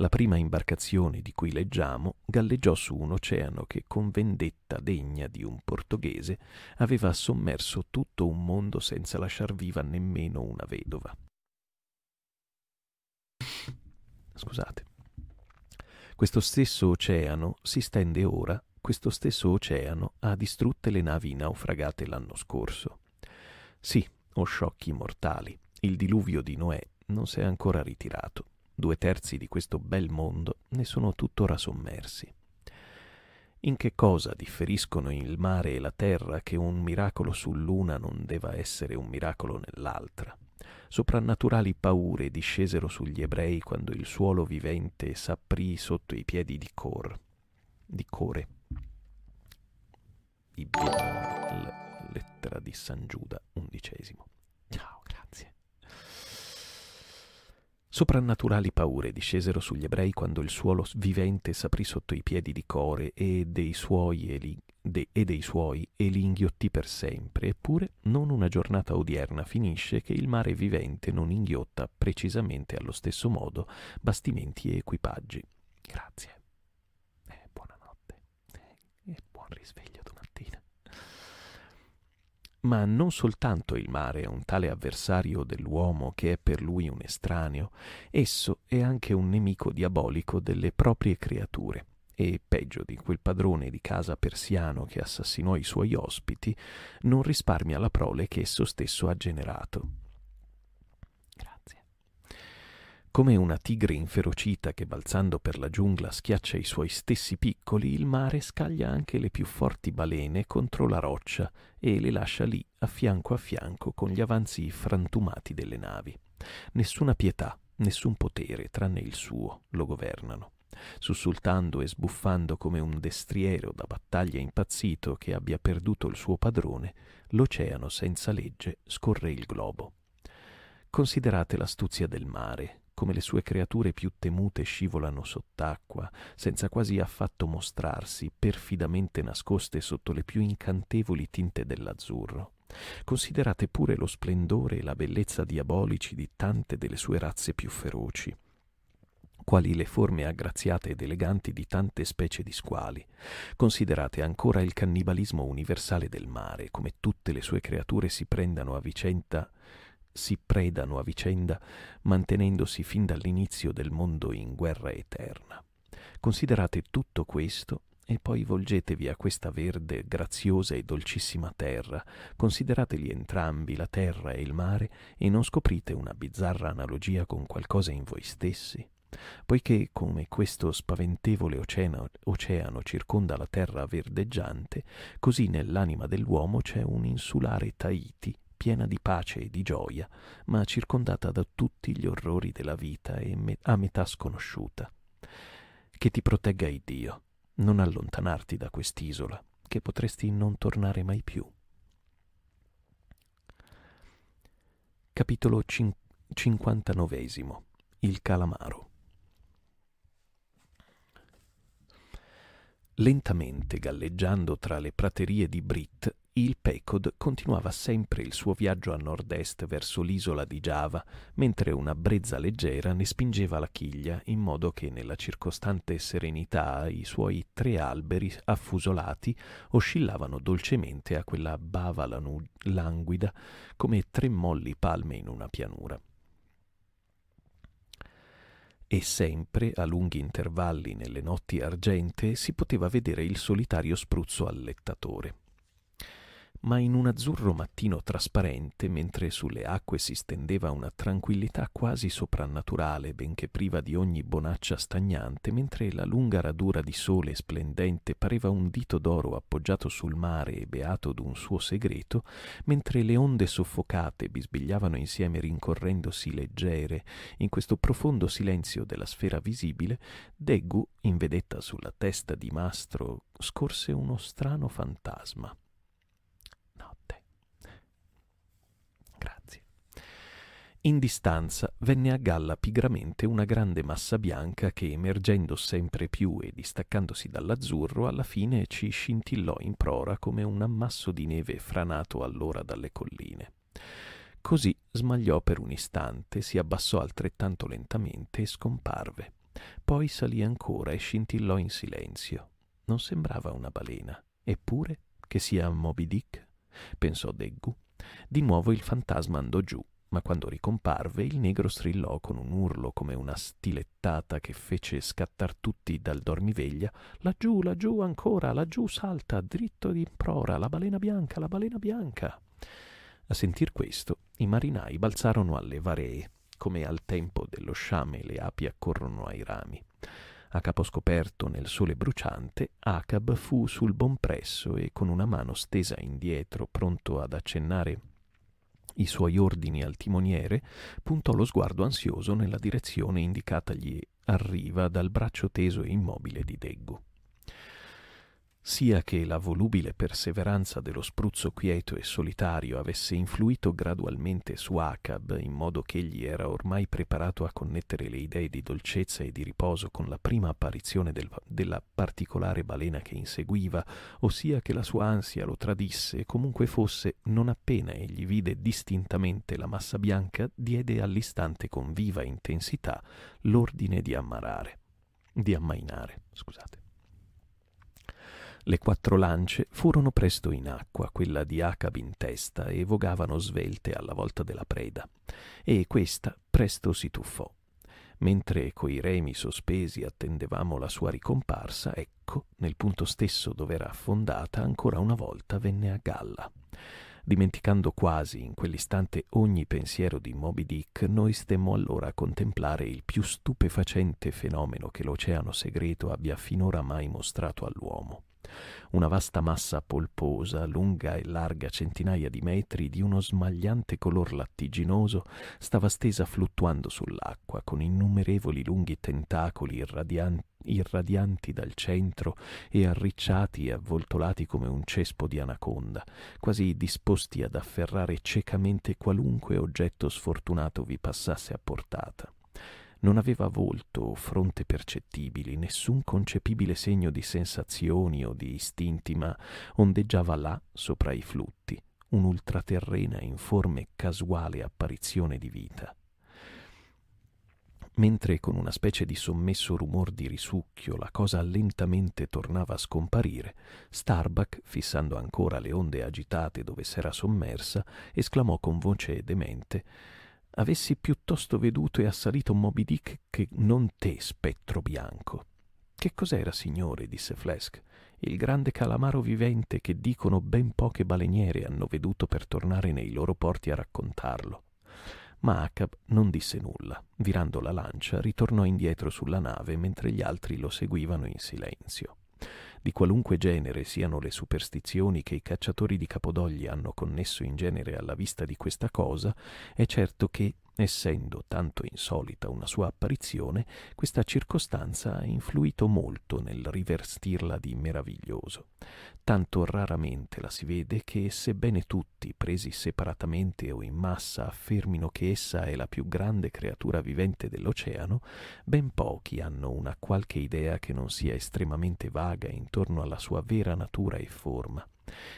La prima imbarcazione di cui leggiamo galleggiò su un oceano che, con vendetta degna di un portoghese, aveva sommerso tutto un mondo senza lasciar viva nemmeno una vedova. Scusate. Questo stesso oceano si stende ora, questo stesso oceano ha distrutte le navi naufragate l'anno scorso. Sì, o sciocchi mortali, il diluvio di Noè non si è ancora ritirato due terzi di questo bel mondo ne sono tuttora sommersi. In che cosa differiscono il mare e la terra che un miracolo sull'una non deva essere un miracolo nell'altra? Soprannaturali paure discesero sugli ebrei quando il suolo vivente s'aprì sotto i piedi di Cor, di Core. Ibn, lettera di San Giuda, undicesimo. Ciao. Soprannaturali paure discesero sugli ebrei quando il suolo vivente s'aprì sotto i piedi di Core e dei suoi e li, de, e dei suoi e li inghiottì per sempre, eppure non una giornata odierna finisce che il mare vivente non inghiotta precisamente allo stesso modo bastimenti e equipaggi. Grazie. Eh, buonanotte. Eh, e buon risveglio ma non soltanto il mare è un tale avversario dell'uomo che è per lui un estraneo, esso è anche un nemico diabolico delle proprie creature e peggio di quel padrone di casa persiano che assassinò i suoi ospiti, non risparmia la prole che esso stesso ha generato. Come una tigre inferocita che balzando per la giungla schiaccia i suoi stessi piccoli, il mare scaglia anche le più forti balene contro la roccia e le lascia lì a fianco a fianco con gli avanzi frantumati delle navi. Nessuna pietà, nessun potere, tranne il suo, lo governano. Sussultando e sbuffando come un destriero da battaglia impazzito che abbia perduto il suo padrone, l'oceano senza legge scorre il globo. Considerate l'astuzia del mare, come le sue creature più temute scivolano sott'acqua, senza quasi affatto mostrarsi, perfidamente nascoste sotto le più incantevoli tinte dell'azzurro. Considerate pure lo splendore e la bellezza diabolici di tante delle sue razze più feroci quali le forme aggraziate ed eleganti di tante specie di squali. Considerate ancora il cannibalismo universale del mare, come tutte le sue creature si prendano a vicenda si predano a vicenda, mantenendosi fin dall'inizio del mondo in guerra eterna. Considerate tutto questo e poi volgetevi a questa verde, graziosa e dolcissima terra, considerateli entrambi, la terra e il mare, e non scoprite una bizzarra analogia con qualcosa in voi stessi? poiché come questo spaventevole oceano, oceano circonda la terra verdeggiante, così nell'anima dell'uomo c'è un'insulare Tahiti piena di pace e di gioia, ma circondata da tutti gli orrori della vita e me- a metà sconosciuta. Che ti protegga il Dio, non allontanarti da quest'isola, che potresti non tornare mai più. Capitolo 59 Il calamaro Lentamente galleggiando tra le praterie di Brit, il Pecod continuava sempre il suo viaggio a nord-est verso l'isola di Giava, mentre una brezza leggera ne spingeva la chiglia, in modo che nella circostante serenità i suoi tre alberi affusolati oscillavano dolcemente a quella bava languida come tre molli palme in una pianura. E sempre, a lunghi intervalli nelle notti argentee, si poteva vedere il solitario spruzzo allettatore ma in un azzurro mattino trasparente, mentre sulle acque si stendeva una tranquillità quasi soprannaturale, benché priva di ogni bonaccia stagnante, mentre la lunga radura di sole splendente pareva un dito d'oro appoggiato sul mare e beato d'un suo segreto, mentre le onde soffocate bisbigliavano insieme rincorrendosi leggere in questo profondo silenzio della sfera visibile, Deggu, in vedetta sulla testa di mastro, scorse uno strano fantasma. In distanza venne a galla pigramente una grande massa bianca che, emergendo sempre più e distaccandosi dall'azzurro, alla fine ci scintillò in prora come un ammasso di neve franato allora dalle colline. Così smagliò per un istante, si abbassò altrettanto lentamente e scomparve. Poi salì ancora e scintillò in silenzio. Non sembrava una balena. Eppure, che sia Moby Dick? pensò Deggu. Di nuovo il fantasma andò giù ma quando ricomparve il negro strillò con un urlo come una stilettata che fece scattar tutti dal dormiveglia laggiù, laggiù ancora, laggiù salta, dritto di prora, la balena bianca, la balena bianca. A sentir questo, i marinai balzarono alle varee, come al tempo dello sciame le api accorrono ai rami. A capo scoperto nel sole bruciante, Acab fu sul bon presso e con una mano stesa indietro, pronto ad accennare i suoi ordini al timoniere, puntò lo sguardo ansioso nella direzione indicatagli a riva dal braccio teso e immobile di Deggu sia che la volubile perseveranza dello spruzzo quieto e solitario avesse influito gradualmente su Acab in modo che egli era ormai preparato a connettere le idee di dolcezza e di riposo con la prima apparizione del, della particolare balena che inseguiva, ossia che la sua ansia lo tradisse, comunque fosse, non appena egli vide distintamente la massa bianca, diede all'istante con viva intensità l'ordine di ammarare, di ammainare, scusate. Le quattro lance furono presto in acqua, quella di Acab in testa, e vogavano svelte alla volta della preda, e questa presto si tuffò. Mentre coi remi sospesi attendevamo la sua ricomparsa, ecco, nel punto stesso dove era affondata, ancora una volta venne a galla. Dimenticando quasi in quell'istante ogni pensiero di Moby Dick, noi stemmo allora a contemplare il più stupefacente fenomeno che l'oceano segreto abbia finora mai mostrato all'uomo una vasta massa polposa, lunga e larga centinaia di metri, di uno smagliante color lattiginoso, stava stesa fluttuando sull'acqua, con innumerevoli lunghi tentacoli irradianti irradianti dal centro e arricciati e avvoltolati come un cespo di anaconda, quasi disposti ad afferrare ciecamente qualunque oggetto sfortunato vi passasse a portata. Non aveva volto o fronte percettibili, nessun concepibile segno di sensazioni o di istinti, ma ondeggiava là sopra i flutti, un'ultraterrena informe casuale apparizione di vita. Mentre con una specie di sommesso rumor di risucchio la cosa lentamente tornava a scomparire, Starbuck, fissando ancora le onde agitate dove s'era sommersa, esclamò con voce demente avessi piuttosto veduto e assalito Moby Dick che non te, spettro bianco. Che cos'era, signore? disse Flesk. Il grande calamaro vivente che dicono ben poche baleniere hanno veduto per tornare nei loro porti a raccontarlo. Ma Acab non disse nulla. Virando la lancia, ritornò indietro sulla nave mentre gli altri lo seguivano in silenzio. Di qualunque genere siano le superstizioni che i cacciatori di capodogli hanno connesso in genere alla vista di questa cosa, è certo che Essendo tanto insolita una sua apparizione, questa circostanza ha influito molto nel rivestirla di meraviglioso. Tanto raramente la si vede che, sebbene tutti, presi separatamente o in massa, affermino che essa è la più grande creatura vivente dell'oceano, ben pochi hanno una qualche idea che non sia estremamente vaga intorno alla sua vera natura e forma.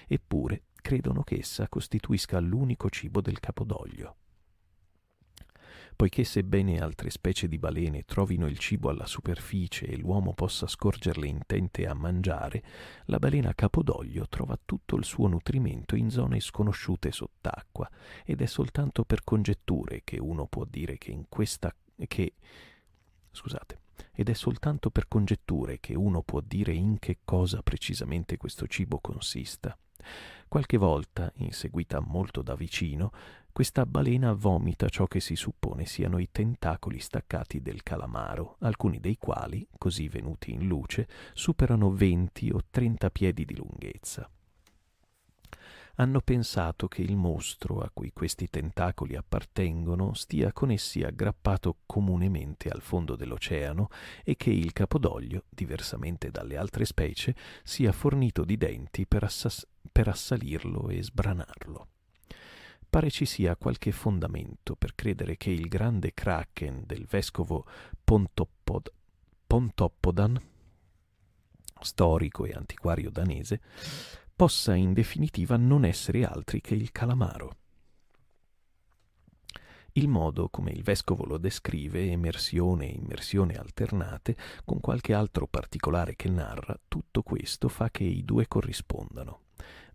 Eppure credono che essa costituisca l'unico cibo del capodoglio poiché sebbene altre specie di balene trovino il cibo alla superficie e l'uomo possa scorgerle intente a mangiare, la balena capodoglio trova tutto il suo nutrimento in zone sconosciute sott'acqua ed è soltanto per congetture che uno può dire che in questa che scusate ed è soltanto per congetture che uno può dire in che cosa precisamente questo cibo consista. Qualche volta, inseguita molto da vicino, questa balena vomita ciò che si suppone siano i tentacoli staccati del calamaro, alcuni dei quali, così venuti in luce, superano 20 o 30 piedi di lunghezza. Hanno pensato che il mostro a cui questi tentacoli appartengono stia con essi aggrappato comunemente al fondo dell'oceano e che il capodoglio, diversamente dalle altre specie, sia fornito di denti per, assas- per assalirlo e sbranarlo pare ci sia qualche fondamento per credere che il grande kraken del vescovo Pontoppod, Pontoppodan, storico e antiquario danese, possa in definitiva non essere altri che il calamaro. Il modo come il vescovo lo descrive, emersione e immersione alternate, con qualche altro particolare che narra, tutto questo fa che i due corrispondano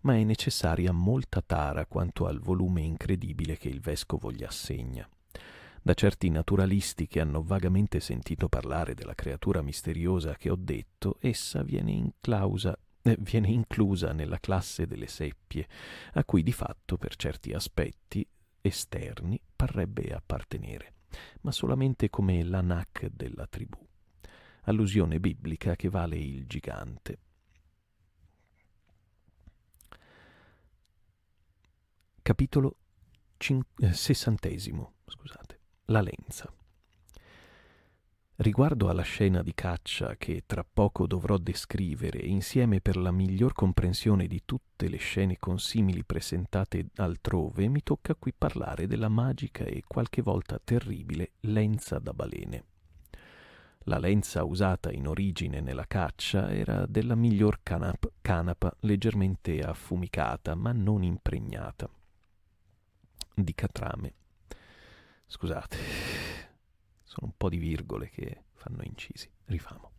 ma è necessaria molta tara quanto al volume incredibile che il vescovo gli assegna. Da certi naturalisti che hanno vagamente sentito parlare della creatura misteriosa che ho detto, essa viene, inclausa, eh, viene inclusa nella classe delle seppie, a cui di fatto per certi aspetti esterni parrebbe appartenere, ma solamente come l'Anak della tribù. Allusione biblica che vale il gigante. Capitolo eh, sessantesimo, scusate, la lenza. Riguardo alla scena di caccia che tra poco dovrò descrivere insieme per la miglior comprensione di tutte le scene consimili presentate altrove, mi tocca qui parlare della magica e qualche volta terribile lenza da balene. La lenza usata in origine nella caccia era della miglior canap- canapa leggermente affumicata ma non impregnata di catrame. Scusate, sono un po' di virgole che fanno incisi. Rifamo.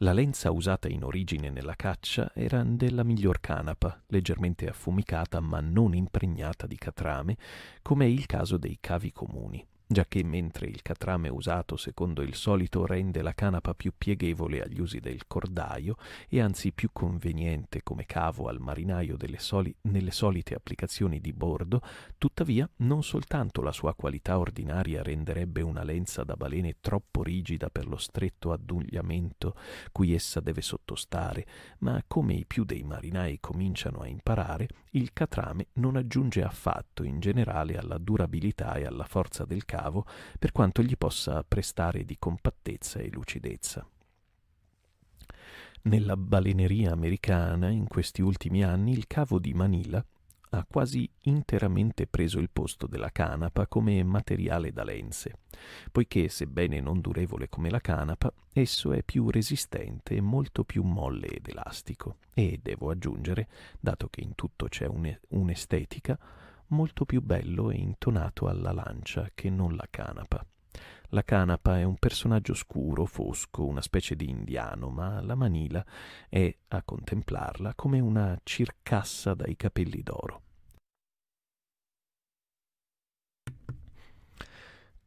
La lenza usata in origine nella caccia era della miglior canapa, leggermente affumicata ma non impregnata di catrame, come è il caso dei cavi comuni giacché mentre il catrame usato secondo il solito rende la canapa più pieghevole agli usi del cordaio e anzi più conveniente come cavo al marinaio soli- nelle solite applicazioni di bordo, tuttavia non soltanto la sua qualità ordinaria renderebbe una lenza da balene troppo rigida per lo stretto addugliamento cui essa deve sottostare, ma come i più dei marinai cominciano a imparare, il catrame non aggiunge affatto in generale alla durabilità e alla forza del cavo cavo per quanto gli possa prestare di compattezza e lucidezza. Nella baleneria americana in questi ultimi anni il cavo di Manila ha quasi interamente preso il posto della canapa come materiale da lenze, poiché, sebbene non durevole come la canapa, esso è più resistente e molto più molle ed elastico, e, devo aggiungere, dato che in tutto c'è un'estetica, molto più bello e intonato alla lancia che non la canapa. La canapa è un personaggio scuro, fosco, una specie di indiano, ma la manila è, a contemplarla, come una circassa dai capelli d'oro.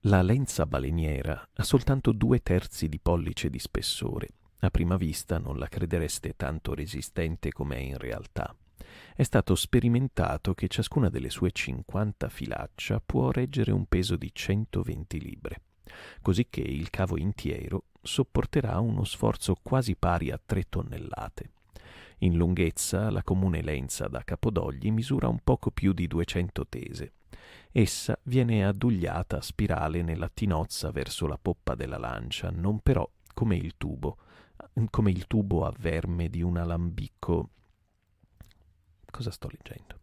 La lenza baleniera ha soltanto due terzi di pollice di spessore. A prima vista non la credereste tanto resistente come è in realtà. È stato sperimentato che ciascuna delle sue 50 filaccia può reggere un peso di 120 libbre, cosicché il cavo intiero sopporterà uno sforzo quasi pari a 3 tonnellate. In lunghezza la comune lenza da Capodogli misura un poco più di 200 tese. Essa viene addugliata a spirale nella tinozza verso la poppa della lancia, non però come il tubo, come il tubo a verme di un alambicco Cosa sto leggendo?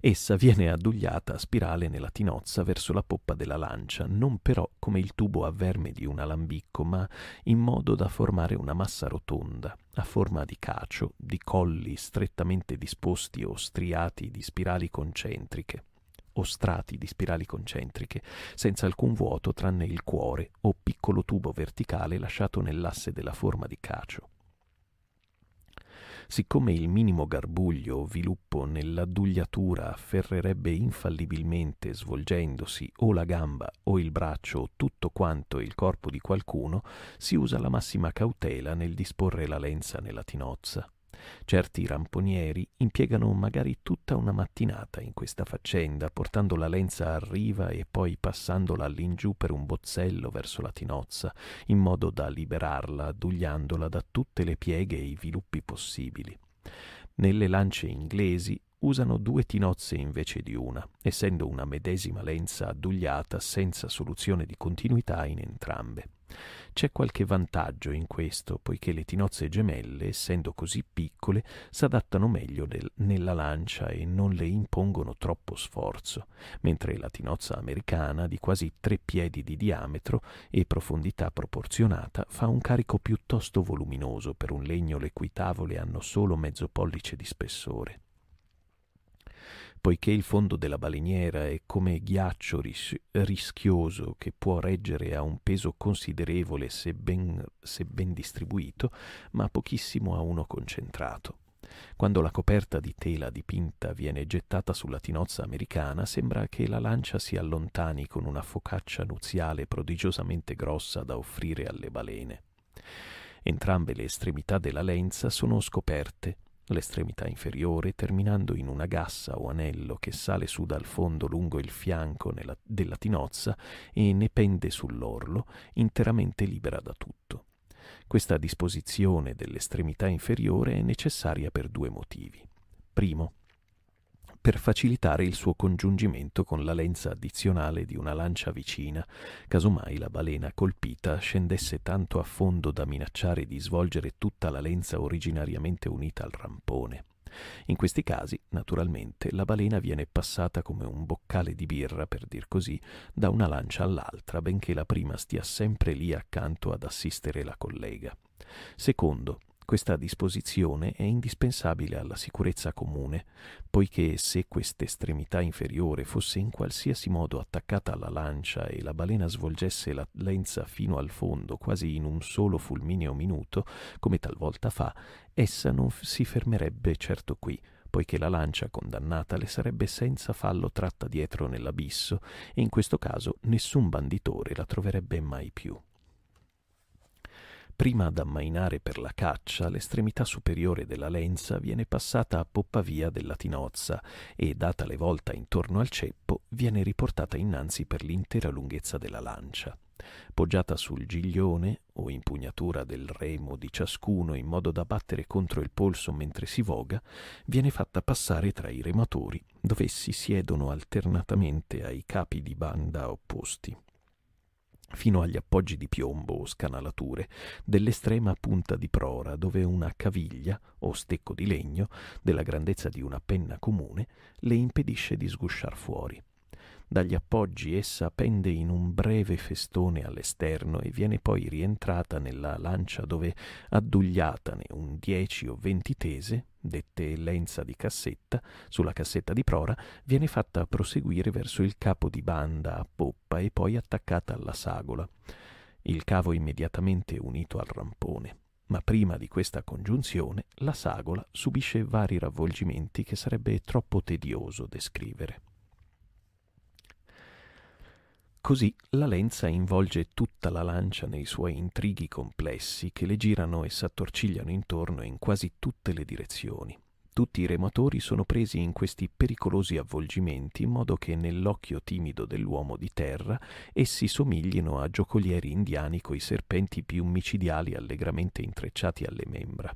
Essa viene addugliata a spirale nella tinozza verso la poppa della lancia, non però come il tubo a verme di un alambicco, ma in modo da formare una massa rotonda, a forma di cacio, di colli strettamente disposti o striati di spirali concentriche o strati di spirali concentriche, senza alcun vuoto tranne il cuore o piccolo tubo verticale lasciato nell'asse della forma di cacio siccome il minimo garbuglio o viluppo nell'addugliatura afferrerebbe infallibilmente svolgendosi o la gamba o il braccio o tutto quanto il corpo di qualcuno, si usa la massima cautela nel disporre la lenza nella tinozza. Certi ramponieri impiegano magari tutta una mattinata in questa faccenda, portando la lenza a riva e poi passandola all'ingiù per un bozzello verso la tinozza, in modo da liberarla, addugliandola da tutte le pieghe e i viluppi possibili. Nelle lance inglesi usano due tinozze invece di una, essendo una medesima lenza addugliata senza soluzione di continuità in entrambe. C'è qualche vantaggio in questo, poiché le tinozze gemelle, essendo così piccole, s'adattano meglio del, nella lancia e non le impongono troppo sforzo, mentre la tinozza americana, di quasi tre piedi di diametro e profondità proporzionata, fa un carico piuttosto voluminoso per un legno le cui tavole hanno solo mezzo pollice di spessore poiché il fondo della baleniera è come ghiaccio ris- rischioso che può reggere a un peso considerevole se ben, se ben distribuito, ma pochissimo a uno concentrato. Quando la coperta di tela dipinta viene gettata sulla tinozza americana, sembra che la lancia si allontani con una focaccia nuziale prodigiosamente grossa da offrire alle balene. Entrambe le estremità della lenza sono scoperte L'estremità inferiore, terminando in una gassa o anello che sale su dal fondo lungo il fianco nella, della tinozza e ne pende sull'orlo, interamente libera da tutto. Questa disposizione dell'estremità inferiore è necessaria per due motivi. Primo, per facilitare il suo congiungimento con la lenza addizionale di una lancia vicina, casomai la balena colpita scendesse tanto a fondo da minacciare di svolgere tutta la lenza originariamente unita al rampone. In questi casi, naturalmente, la balena viene passata come un boccale di birra, per dir così, da una lancia all'altra, benché la prima stia sempre lì accanto ad assistere la collega. Secondo, questa disposizione è indispensabile alla sicurezza comune, poiché se quest'estremità inferiore fosse in qualsiasi modo attaccata alla lancia e la balena svolgesse la lenza fino al fondo quasi in un solo fulmineo minuto, come talvolta fa, essa non si fermerebbe certo qui, poiché la lancia condannata le sarebbe senza fallo tratta dietro nell'abisso e in questo caso nessun banditore la troverebbe mai più. Prima d'ammainare per la caccia, l'estremità superiore della lenza viene passata a poppa via della tinozza e, data le volta intorno al ceppo, viene riportata innanzi per l'intera lunghezza della lancia. Poggiata sul giglione o impugnatura del remo di ciascuno in modo da battere contro il polso mentre si voga, viene fatta passare tra i rematori, dove essi siedono alternatamente ai capi di banda opposti fino agli appoggi di piombo o scanalature dell'estrema punta di prora dove una caviglia o stecco di legno della grandezza di una penna comune le impedisce di sgusciar fuori. Dagli appoggi essa pende in un breve festone all'esterno e viene poi rientrata nella lancia dove, addugliatane un dieci o venti tese, dette lenza di cassetta, sulla cassetta di prora, viene fatta proseguire verso il capo di banda a poppa e poi attaccata alla sagola. Il cavo immediatamente unito al rampone. Ma prima di questa congiunzione la sagola subisce vari ravvolgimenti che sarebbe troppo tedioso descrivere. Così la lenza involge tutta la lancia nei suoi intrighi complessi che le girano e s'attorcigliano intorno in quasi tutte le direzioni, Tutti i rematori sono presi in questi pericolosi avvolgimenti in modo che nell'occhio timido dell'uomo di terra essi somiglino a giocolieri indiani coi serpenti più micidiali allegramente intrecciati alle membra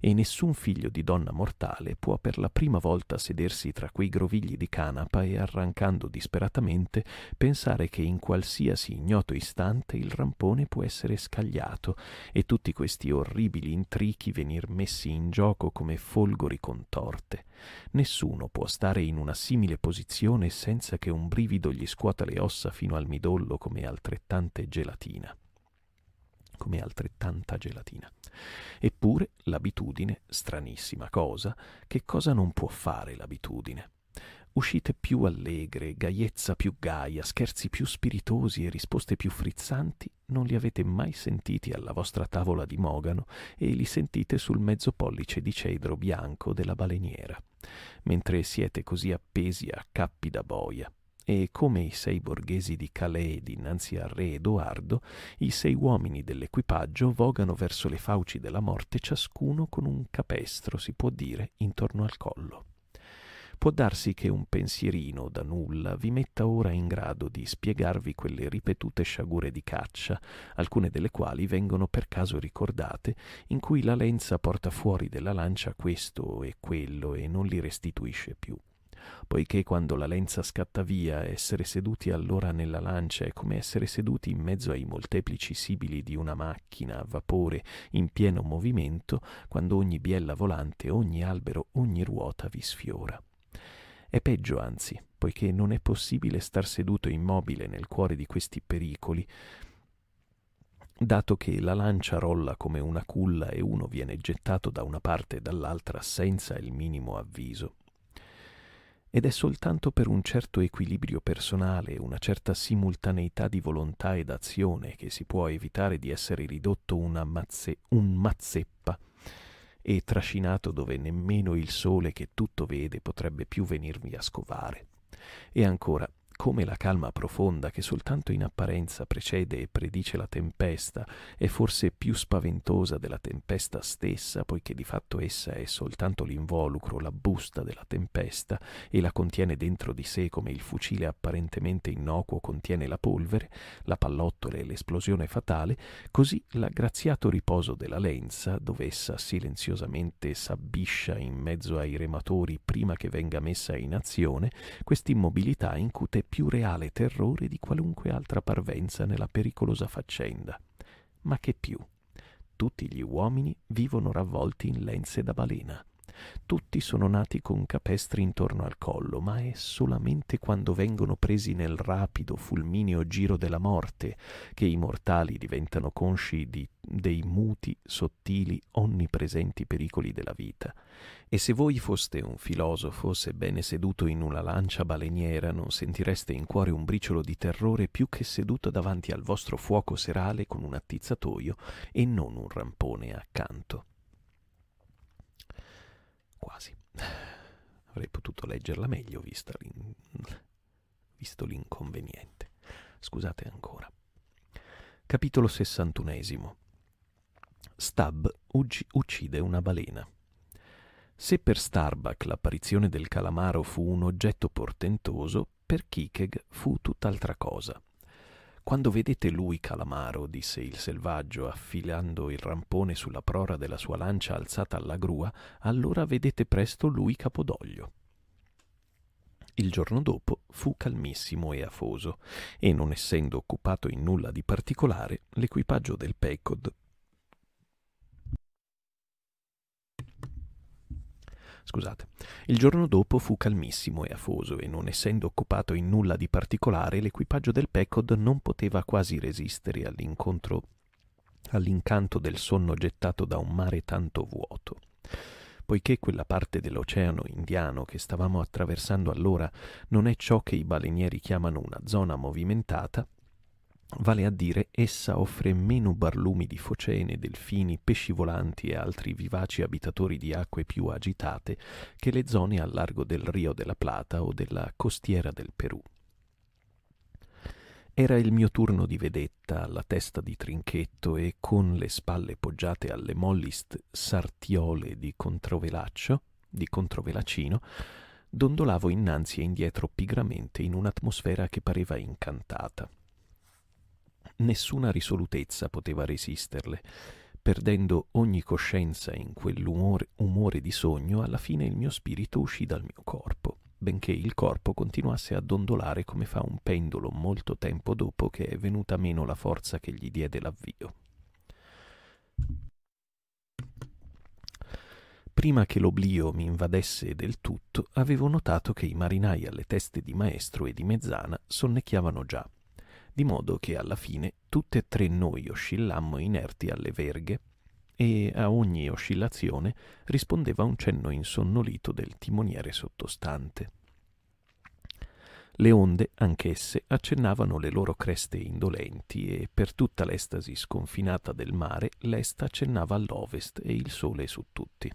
e nessun figlio di donna mortale può per la prima volta sedersi tra quei grovigli di canapa e arrancando disperatamente pensare che in qualsiasi ignoto istante il rampone può essere scagliato e tutti questi orribili intrichi venir messi in gioco come folgori contorte. Nessuno può stare in una simile posizione senza che un brivido gli scuota le ossa fino al midollo come altrettante gelatina come altrettanta gelatina. Eppure l'abitudine, stranissima cosa, che cosa non può fare l'abitudine? Uscite più allegre, gaiezza più gaia, scherzi più spiritosi e risposte più frizzanti non li avete mai sentiti alla vostra tavola di mogano e li sentite sul mezzo pollice di cedro bianco della baleniera, mentre siete così appesi a cappi da boia, e come i sei borghesi di Calais dinanzi al re Edoardo, i sei uomini dell'equipaggio vogano verso le fauci della morte ciascuno con un capestro, si può dire, intorno al collo. Può darsi che un pensierino da nulla vi metta ora in grado di spiegarvi quelle ripetute sciagure di caccia, alcune delle quali vengono per caso ricordate, in cui la lenza porta fuori della lancia questo e quello e non li restituisce più poiché quando la lenza scatta via, essere seduti allora nella lancia è come essere seduti in mezzo ai molteplici sibili di una macchina a vapore in pieno movimento, quando ogni biella volante, ogni albero, ogni ruota vi sfiora. È peggio anzi, poiché non è possibile star seduto immobile nel cuore di questi pericoli, dato che la lancia rolla come una culla e uno viene gettato da una parte e dall'altra senza il minimo avviso ed è soltanto per un certo equilibrio personale, una certa simultaneità di volontà ed azione che si può evitare di essere ridotto mazze, un mazzeppa e trascinato dove nemmeno il sole che tutto vede potrebbe più venirvi a scovare. E ancora, come la calma profonda che soltanto in apparenza precede e predice la tempesta è forse più spaventosa della tempesta stessa, poiché di fatto essa è soltanto l'involucro, la busta della tempesta e la contiene dentro di sé come il fucile apparentemente innocuo contiene la polvere, la pallottola e l'esplosione fatale, così l'aggraziato riposo della lenza, dove essa silenziosamente s'abbiscia in mezzo ai rematori prima che venga messa in azione, quest'immobilità incute più reale terrore di qualunque altra parvenza nella pericolosa faccenda. Ma che più? Tutti gli uomini vivono ravvolti in lenze da balena. Tutti sono nati con capestri intorno al collo, ma è solamente quando vengono presi nel rapido, fulmineo giro della morte che i mortali diventano consci di, dei muti, sottili, onnipresenti pericoli della vita. E se voi foste un filosofo, sebbene seduto in una lancia baleniera, non sentireste in cuore un briciolo di terrore più che seduto davanti al vostro fuoco serale con un attizzatoio e non un rampone accanto quasi. Avrei potuto leggerla meglio l'in... visto l'inconveniente. Scusate ancora. Capitolo 61. Stab uccide una balena. Se per Starbuck l'apparizione del calamaro fu un oggetto portentoso, per Kikeg fu tutt'altra cosa. Quando vedete lui, Calamaro, disse il selvaggio, affilando il rampone sulla prora della sua lancia alzata alla grua, allora vedete presto lui Capodoglio. Il giorno dopo fu calmissimo e afoso, e non essendo occupato in nulla di particolare, l'equipaggio del Pecod Scusate. Il giorno dopo fu calmissimo e afoso e non essendo occupato in nulla di particolare, l'equipaggio del Pecod non poteva quasi resistere all'incontro all'incanto del sonno gettato da un mare tanto vuoto. Poiché quella parte dell'oceano indiano che stavamo attraversando allora non è ciò che i balenieri chiamano una zona movimentata, Vale a dire, essa offre meno barlumi di focene, delfini, pesci volanti e altri vivaci abitatori di acque più agitate che le zone al largo del Rio della Plata o della costiera del Perù. Era il mio turno di vedetta alla testa di trinchetto e con le spalle poggiate alle molli sartiole di controvelaccio di controvelacino, dondolavo innanzi e indietro pigramente in un'atmosfera che pareva incantata. Nessuna risolutezza poteva resisterle. Perdendo ogni coscienza in quell'umore umore di sogno, alla fine il mio spirito uscì dal mio corpo, benché il corpo continuasse a dondolare come fa un pendolo molto tempo dopo che è venuta meno la forza che gli diede l'avvio. Prima che l'oblio mi invadesse del tutto, avevo notato che i marinai alle teste di maestro e di mezzana sonnecchiavano già, di modo che alla fine tutte e tre noi oscillammo inerti alle verghe e a ogni oscillazione rispondeva un cenno insonnolito del timoniere sottostante. Le onde, anch'esse, accennavano le loro creste indolenti e per tutta l'estasi sconfinata del mare l'est accennava all'ovest e il sole su tutti.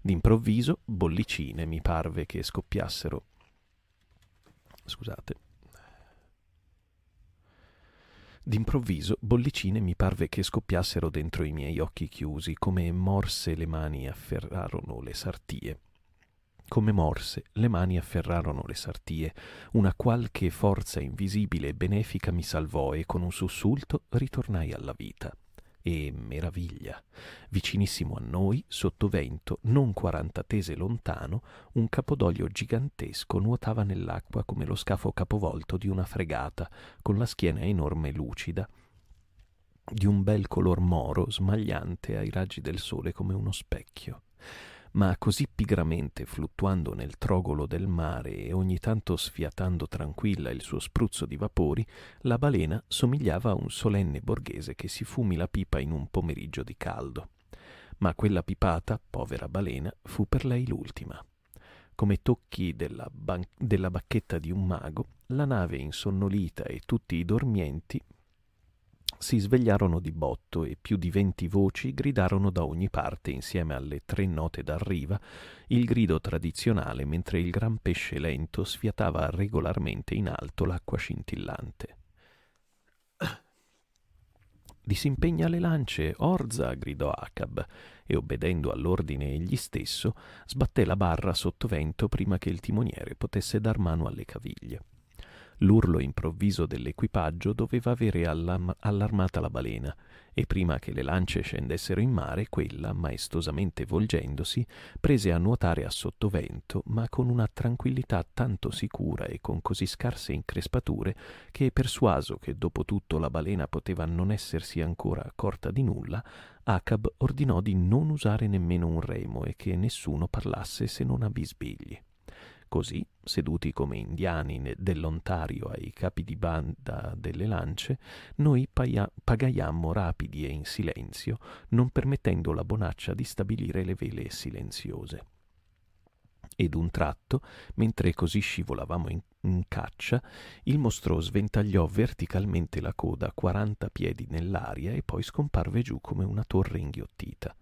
D'improvviso bollicine mi parve che scoppiassero. Scusate. D'improvviso bollicine mi parve che scoppiassero dentro i miei occhi chiusi, come morse le mani afferrarono le sartie. Come morse le mani afferrarono le sartie, una qualche forza invisibile e benefica mi salvò e con un sussulto ritornai alla vita. E meraviglia! Vicinissimo a noi, sotto vento, non quaranta tese lontano, un capodoglio gigantesco nuotava nell'acqua come lo scafo capovolto di una fregata, con la schiena enorme e lucida, di un bel color moro smagliante ai raggi del sole come uno specchio ma così pigramente fluttuando nel trogolo del mare e ogni tanto sfiatando tranquilla il suo spruzzo di vapori, la balena somigliava a un solenne borghese che si fumi la pipa in un pomeriggio di caldo. Ma quella pipata, povera balena, fu per lei l'ultima. Come tocchi della, ban- della bacchetta di un mago, la nave insonnolita e tutti i dormienti si svegliarono di botto e più di venti voci gridarono da ogni parte insieme alle tre note d'arriva il grido tradizionale mentre il gran pesce lento sfiatava regolarmente in alto l'acqua scintillante. <clears throat> Disimpegna le lance, Orza! gridò Acab, e obbedendo all'ordine egli stesso, sbatté la barra sotto vento prima che il timoniere potesse dar mano alle caviglie. L'urlo improvviso dell'equipaggio doveva avere allam- allarmata la balena, e prima che le lance scendessero in mare, quella, maestosamente volgendosi, prese a nuotare a sottovento, ma con una tranquillità tanto sicura e con così scarse increspature che, persuaso che dopo tutto la balena poteva non essersi ancora accorta di nulla, Acab ordinò di non usare nemmeno un remo e che nessuno parlasse se non a bisbigli. Così, seduti come indiani dell'Ontario ai capi di banda delle lance, noi paia- pagaiammo rapidi e in silenzio, non permettendo la bonaccia di stabilire le vele silenziose. Ed un tratto, mentre così scivolavamo in, in caccia, il mostro sventagliò verticalmente la coda quaranta piedi nell'aria e poi scomparve giù come una torre inghiottita.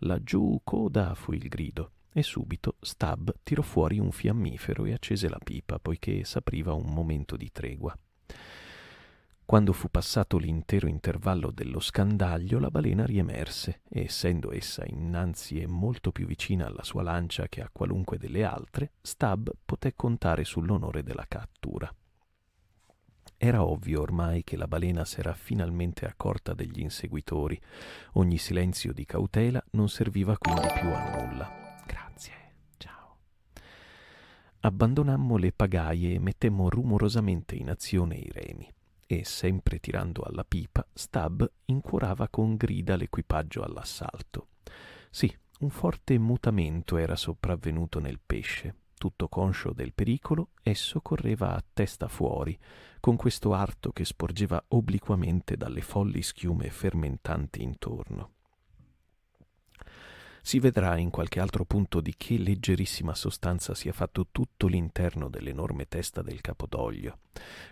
Laggiù coda fu il grido e subito Stab tirò fuori un fiammifero e accese la pipa, poiché s'apriva un momento di tregua. Quando fu passato l'intero intervallo dello scandaglio, la balena riemerse, e essendo essa innanzi e molto più vicina alla sua lancia che a qualunque delle altre, Stab poté contare sull'onore della cattura. Era ovvio ormai che la balena s'era finalmente accorta degli inseguitori. Ogni silenzio di cautela non serviva quindi più a nulla. Abbandonammo le pagaie e mettemmo rumorosamente in azione i remi e, sempre tirando alla pipa, Stab incuorava con grida l'equipaggio all'assalto. Sì, un forte mutamento era sopravvenuto nel pesce. Tutto conscio del pericolo, esso correva a testa fuori, con questo arto che sporgeva obliquamente dalle folli schiume fermentanti intorno. Si vedrà in qualche altro punto di che leggerissima sostanza sia fatto tutto l'interno dell'enorme testa del capodoglio.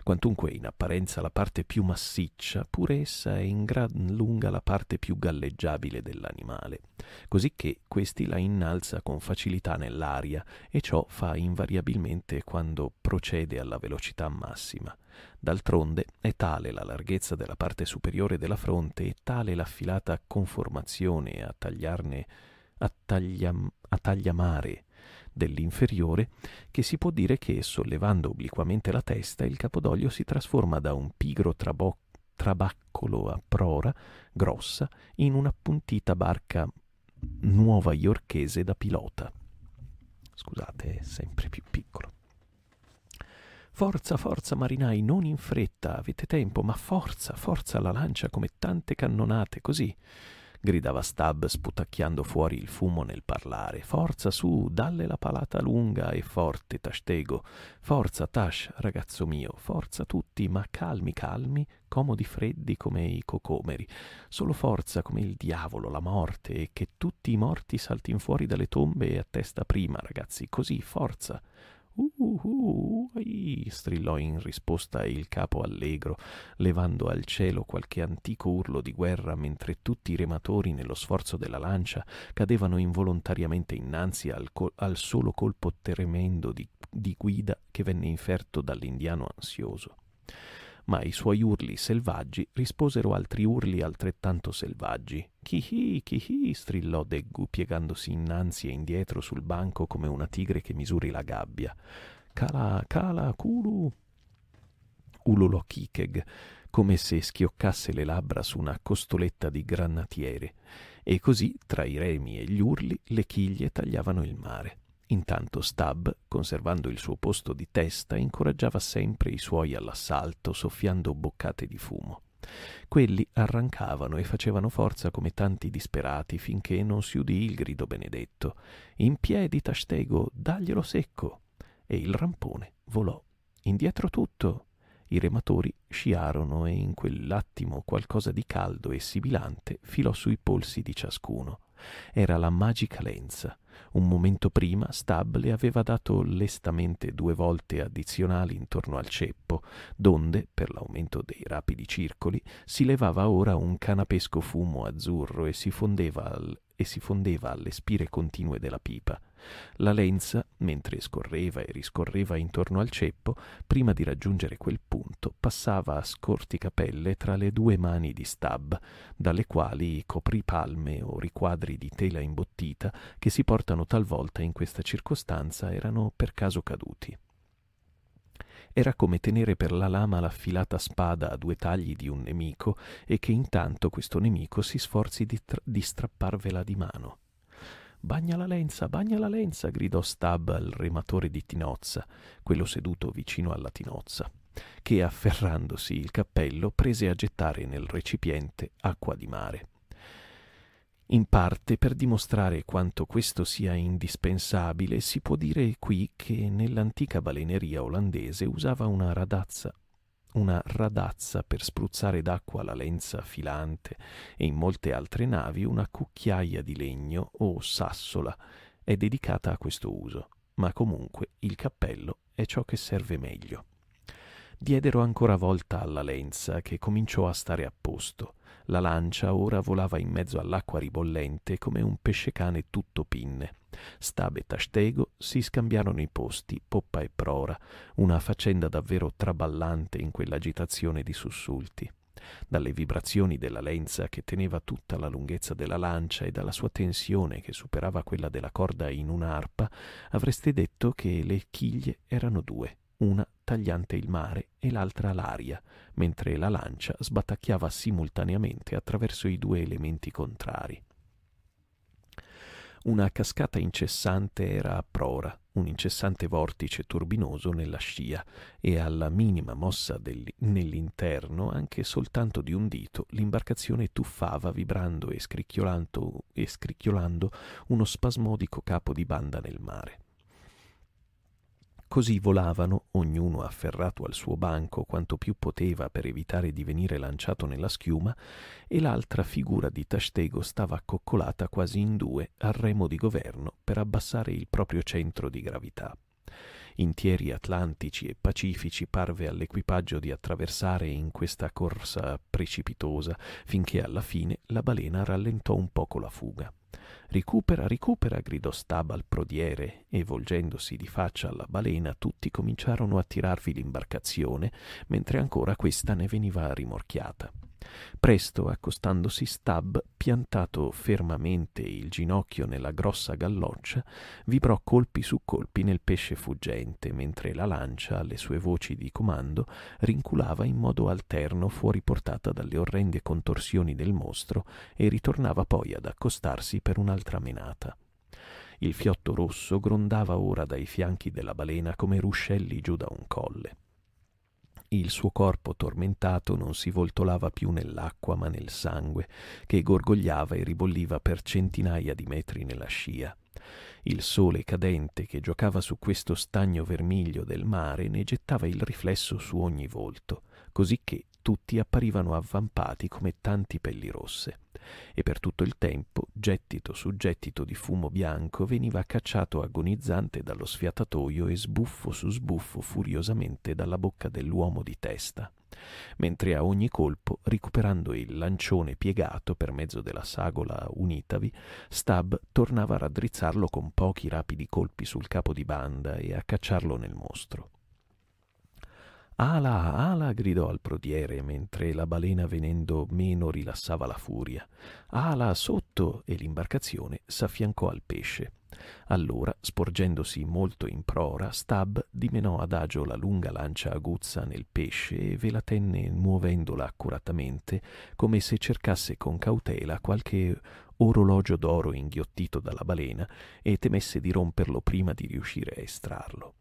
Quantunque in apparenza la parte più massiccia, pure essa è in gran lunga la parte più galleggiabile dell'animale, così che questi la innalza con facilità nell'aria e ciò fa invariabilmente quando procede alla velocità massima. D'altronde è tale la larghezza della parte superiore della fronte e tale l'affilata conformazione a tagliarne a, taglia, a tagliamare dell'inferiore che si può dire che, sollevando obliquamente la testa, il capodoglio si trasforma da un pigro trabo- trabaccolo a prora grossa in un'appuntita barca nuova iorchese da pilota. Scusate, è sempre più piccolo. Forza, forza, marinai, non in fretta, avete tempo, ma forza, forza la lancia come tante cannonate, così gridava Stab sputacchiando fuori il fumo nel parlare. Forza su, dalle la palata lunga e forte, Tashtego. Forza, Tash, ragazzo mio, forza tutti, ma calmi, calmi, comodi freddi come i cocomeri. Solo forza come il diavolo, la morte, e che tutti i morti saltin fuori dalle tombe a testa prima, ragazzi, così, forza. Uh, uh, uh, strillò in risposta il capo allegro, levando al cielo qualche antico urlo di guerra mentre tutti i rematori nello sforzo della lancia cadevano involontariamente innanzi al, col- al solo colpo tremendo di, di guida che venne inferto dall'indiano ansioso ma i suoi urli selvaggi risposero altri urli altrettanto selvaggi. Chi-hi, chi-hi, strillò Deggu, piegandosi innanzi e indietro sul banco come una tigre che misuri la gabbia. Cala, cala, culu. Ululò Kikeg, come se schioccasse le labbra su una costoletta di granatiere, e così, tra i remi e gli urli, le chiglie tagliavano il mare. Intanto Stab, conservando il suo posto di testa, incoraggiava sempre i suoi all'assalto, soffiando boccate di fumo. Quelli arrancavano e facevano forza come tanti disperati finché non si udì il grido benedetto. In piedi, Tashtego, daglielo secco! E il rampone volò. Indietro tutto! I rematori sciarono e in quell'attimo qualcosa di caldo e sibilante filò sui polsi di ciascuno. Era la magica lenza, un momento prima Stab le aveva dato lestamente due volte addizionali intorno al ceppo, donde, per l'aumento dei rapidi circoli, si levava ora un canapesco fumo azzurro e si fondeva, al, e si fondeva alle spire continue della pipa. La lenza, mentre scorreva e riscorreva intorno al ceppo, prima di raggiungere quel punto, passava a scorti capelle tra le due mani di Stab, dalle quali i copripalme o riquadri di tela imbottita che si portano talvolta in questa circostanza erano per caso caduti. Era come tenere per la lama l'affilata spada a due tagli di un nemico e che intanto questo nemico si sforzi di, tra- di strapparvela di mano. Bagna la lenza, bagna la lenza, gridò Stab al rematore di Tinozza, quello seduto vicino alla tinozza, che afferrandosi il cappello prese a gettare nel recipiente acqua di mare. In parte per dimostrare quanto questo sia indispensabile, si può dire qui che nell'antica baleneria olandese usava una radazza una radazza per spruzzare d'acqua la lenza filante e in molte altre navi una cucchiaia di legno o sassola è dedicata a questo uso, ma comunque il cappello è ciò che serve meglio. Diedero ancora volta alla lenza che cominciò a stare a posto. La lancia ora volava in mezzo all'acqua ribollente come un pescecane tutto pinne. Stab e Tashtego si scambiarono i posti, poppa e prora, una faccenda davvero traballante in quell'agitazione di sussulti. Dalle vibrazioni della lenza che teneva tutta la lunghezza della lancia e dalla sua tensione che superava quella della corda in un'arpa, avreste detto che le chiglie erano due, una tagliante il mare e l'altra l'aria, mentre la lancia sbatacchiava simultaneamente attraverso i due elementi contrari. Una cascata incessante era a prora, un incessante vortice turbinoso nella scia, e alla minima mossa nell'interno, anche soltanto di un dito, l'imbarcazione tuffava vibrando e scricchiolando, e scricchiolando uno spasmodico capo di banda nel mare. Così volavano, ognuno afferrato al suo banco quanto più poteva per evitare di venire lanciato nella schiuma, e l'altra figura di Tashtego stava accoccolata quasi in due al remo di governo per abbassare il proprio centro di gravità. Intieri atlantici e pacifici parve all'equipaggio di attraversare in questa corsa precipitosa, finché alla fine la balena rallentò un poco la fuga. Ricupera, ricupera, gridò Stab al prodiere, e volgendosi di faccia alla balena tutti cominciarono a tirarvi l'imbarcazione, mentre ancora questa ne veniva rimorchiata. Presto, accostandosi Stab, piantato fermamente il ginocchio nella grossa galloccia, vibrò colpi su colpi nel pesce fuggente, mentre la lancia, alle sue voci di comando, rinculava in modo alterno fuori portata dalle orrende contorsioni del mostro e ritornava poi ad accostarsi per un'altra menata. Il fiotto rosso grondava ora dai fianchi della balena come ruscelli giù da un colle. Il suo corpo tormentato non si voltolava più nell'acqua ma nel sangue, che gorgogliava e ribolliva per centinaia di metri nella scia. Il sole cadente che giocava su questo stagno vermiglio del mare ne gettava il riflesso su ogni volto, cosicché tutti apparivano avvampati come tanti pelli rosse e per tutto il tempo, gettito su gettito di fumo bianco, veniva cacciato agonizzante dallo sfiatatoio e sbuffo su sbuffo furiosamente dalla bocca dell'uomo di testa, mentre a ogni colpo, recuperando il lancione piegato per mezzo della sagola unitavi, Stab tornava a raddrizzarlo con pochi rapidi colpi sul capo di banda e a cacciarlo nel mostro. Ala, ala, gridò al prodiere, mentre la balena venendo meno rilassava la furia. Ala, sotto! e l'imbarcazione s'affiancò al pesce. Allora, sporgendosi molto in prora, Stab dimenò adagio la lunga lancia aguzza nel pesce e ve la tenne muovendola accuratamente, come se cercasse con cautela qualche orologio d'oro inghiottito dalla balena e temesse di romperlo prima di riuscire a estrarlo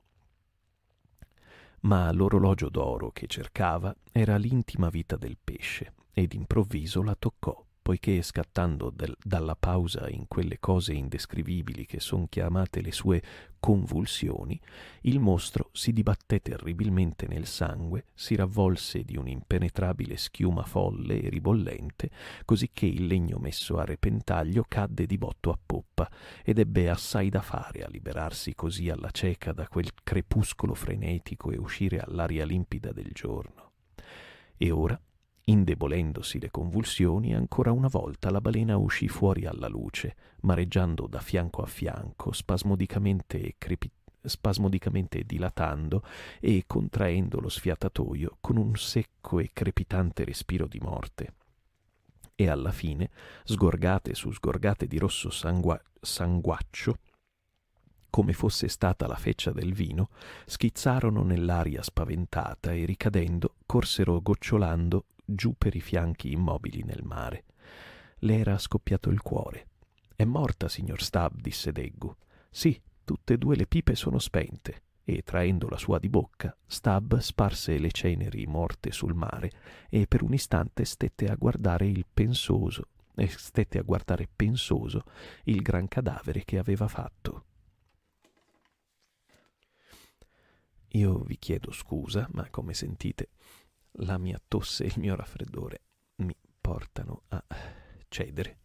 ma l'orologio d'oro che cercava era l'intima vita del pesce ed improvviso la toccò poiché scattando del, dalla pausa in quelle cose indescrivibili che son chiamate le sue convulsioni, il mostro si dibatté terribilmente nel sangue, si ravvolse di un'impenetrabile schiuma folle e ribollente, cosicché il legno messo a repentaglio cadde di botto a poppa ed ebbe assai da fare a liberarsi così alla cieca da quel crepuscolo frenetico e uscire all'aria limpida del giorno. E ora Indebolendosi le convulsioni, ancora una volta la balena uscì fuori alla luce, mareggiando da fianco a fianco, spasmodicamente, crepi- spasmodicamente dilatando e contraendo lo sfiatatoio con un secco e crepitante respiro di morte. E alla fine, sgorgate su sgorgate di rosso sangua- sanguaccio, come fosse stata la feccia del vino, schizzarono nell'aria spaventata e ricadendo corsero gocciolando giù per i fianchi immobili nel mare. Le era scoppiato il cuore. È morta, signor Stab, disse Deggu. Sì, tutte e due le pipe sono spente. E traendo la sua di bocca, Stab sparse le ceneri morte sul mare e per un istante stette a guardare il pensoso e stette a guardare pensoso il gran cadavere che aveva fatto. Io vi chiedo scusa, ma come sentite la mia tosse e il mio raffreddore mi portano a cedere.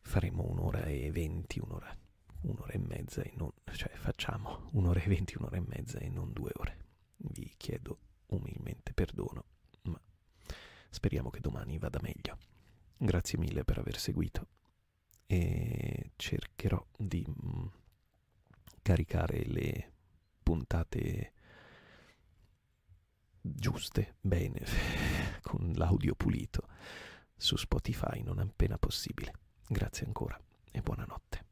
Faremo un'ora e venti, un'ora, un'ora e mezza e non, cioè facciamo un'ora e venti, un'ora e mezza e non due ore. Vi chiedo umilmente perdono, ma speriamo che domani vada meglio. Grazie mille per aver seguito e cercherò di mm, caricare le puntate giuste, bene, <laughs> con l'audio pulito su Spotify non appena possibile. Grazie ancora e buonanotte.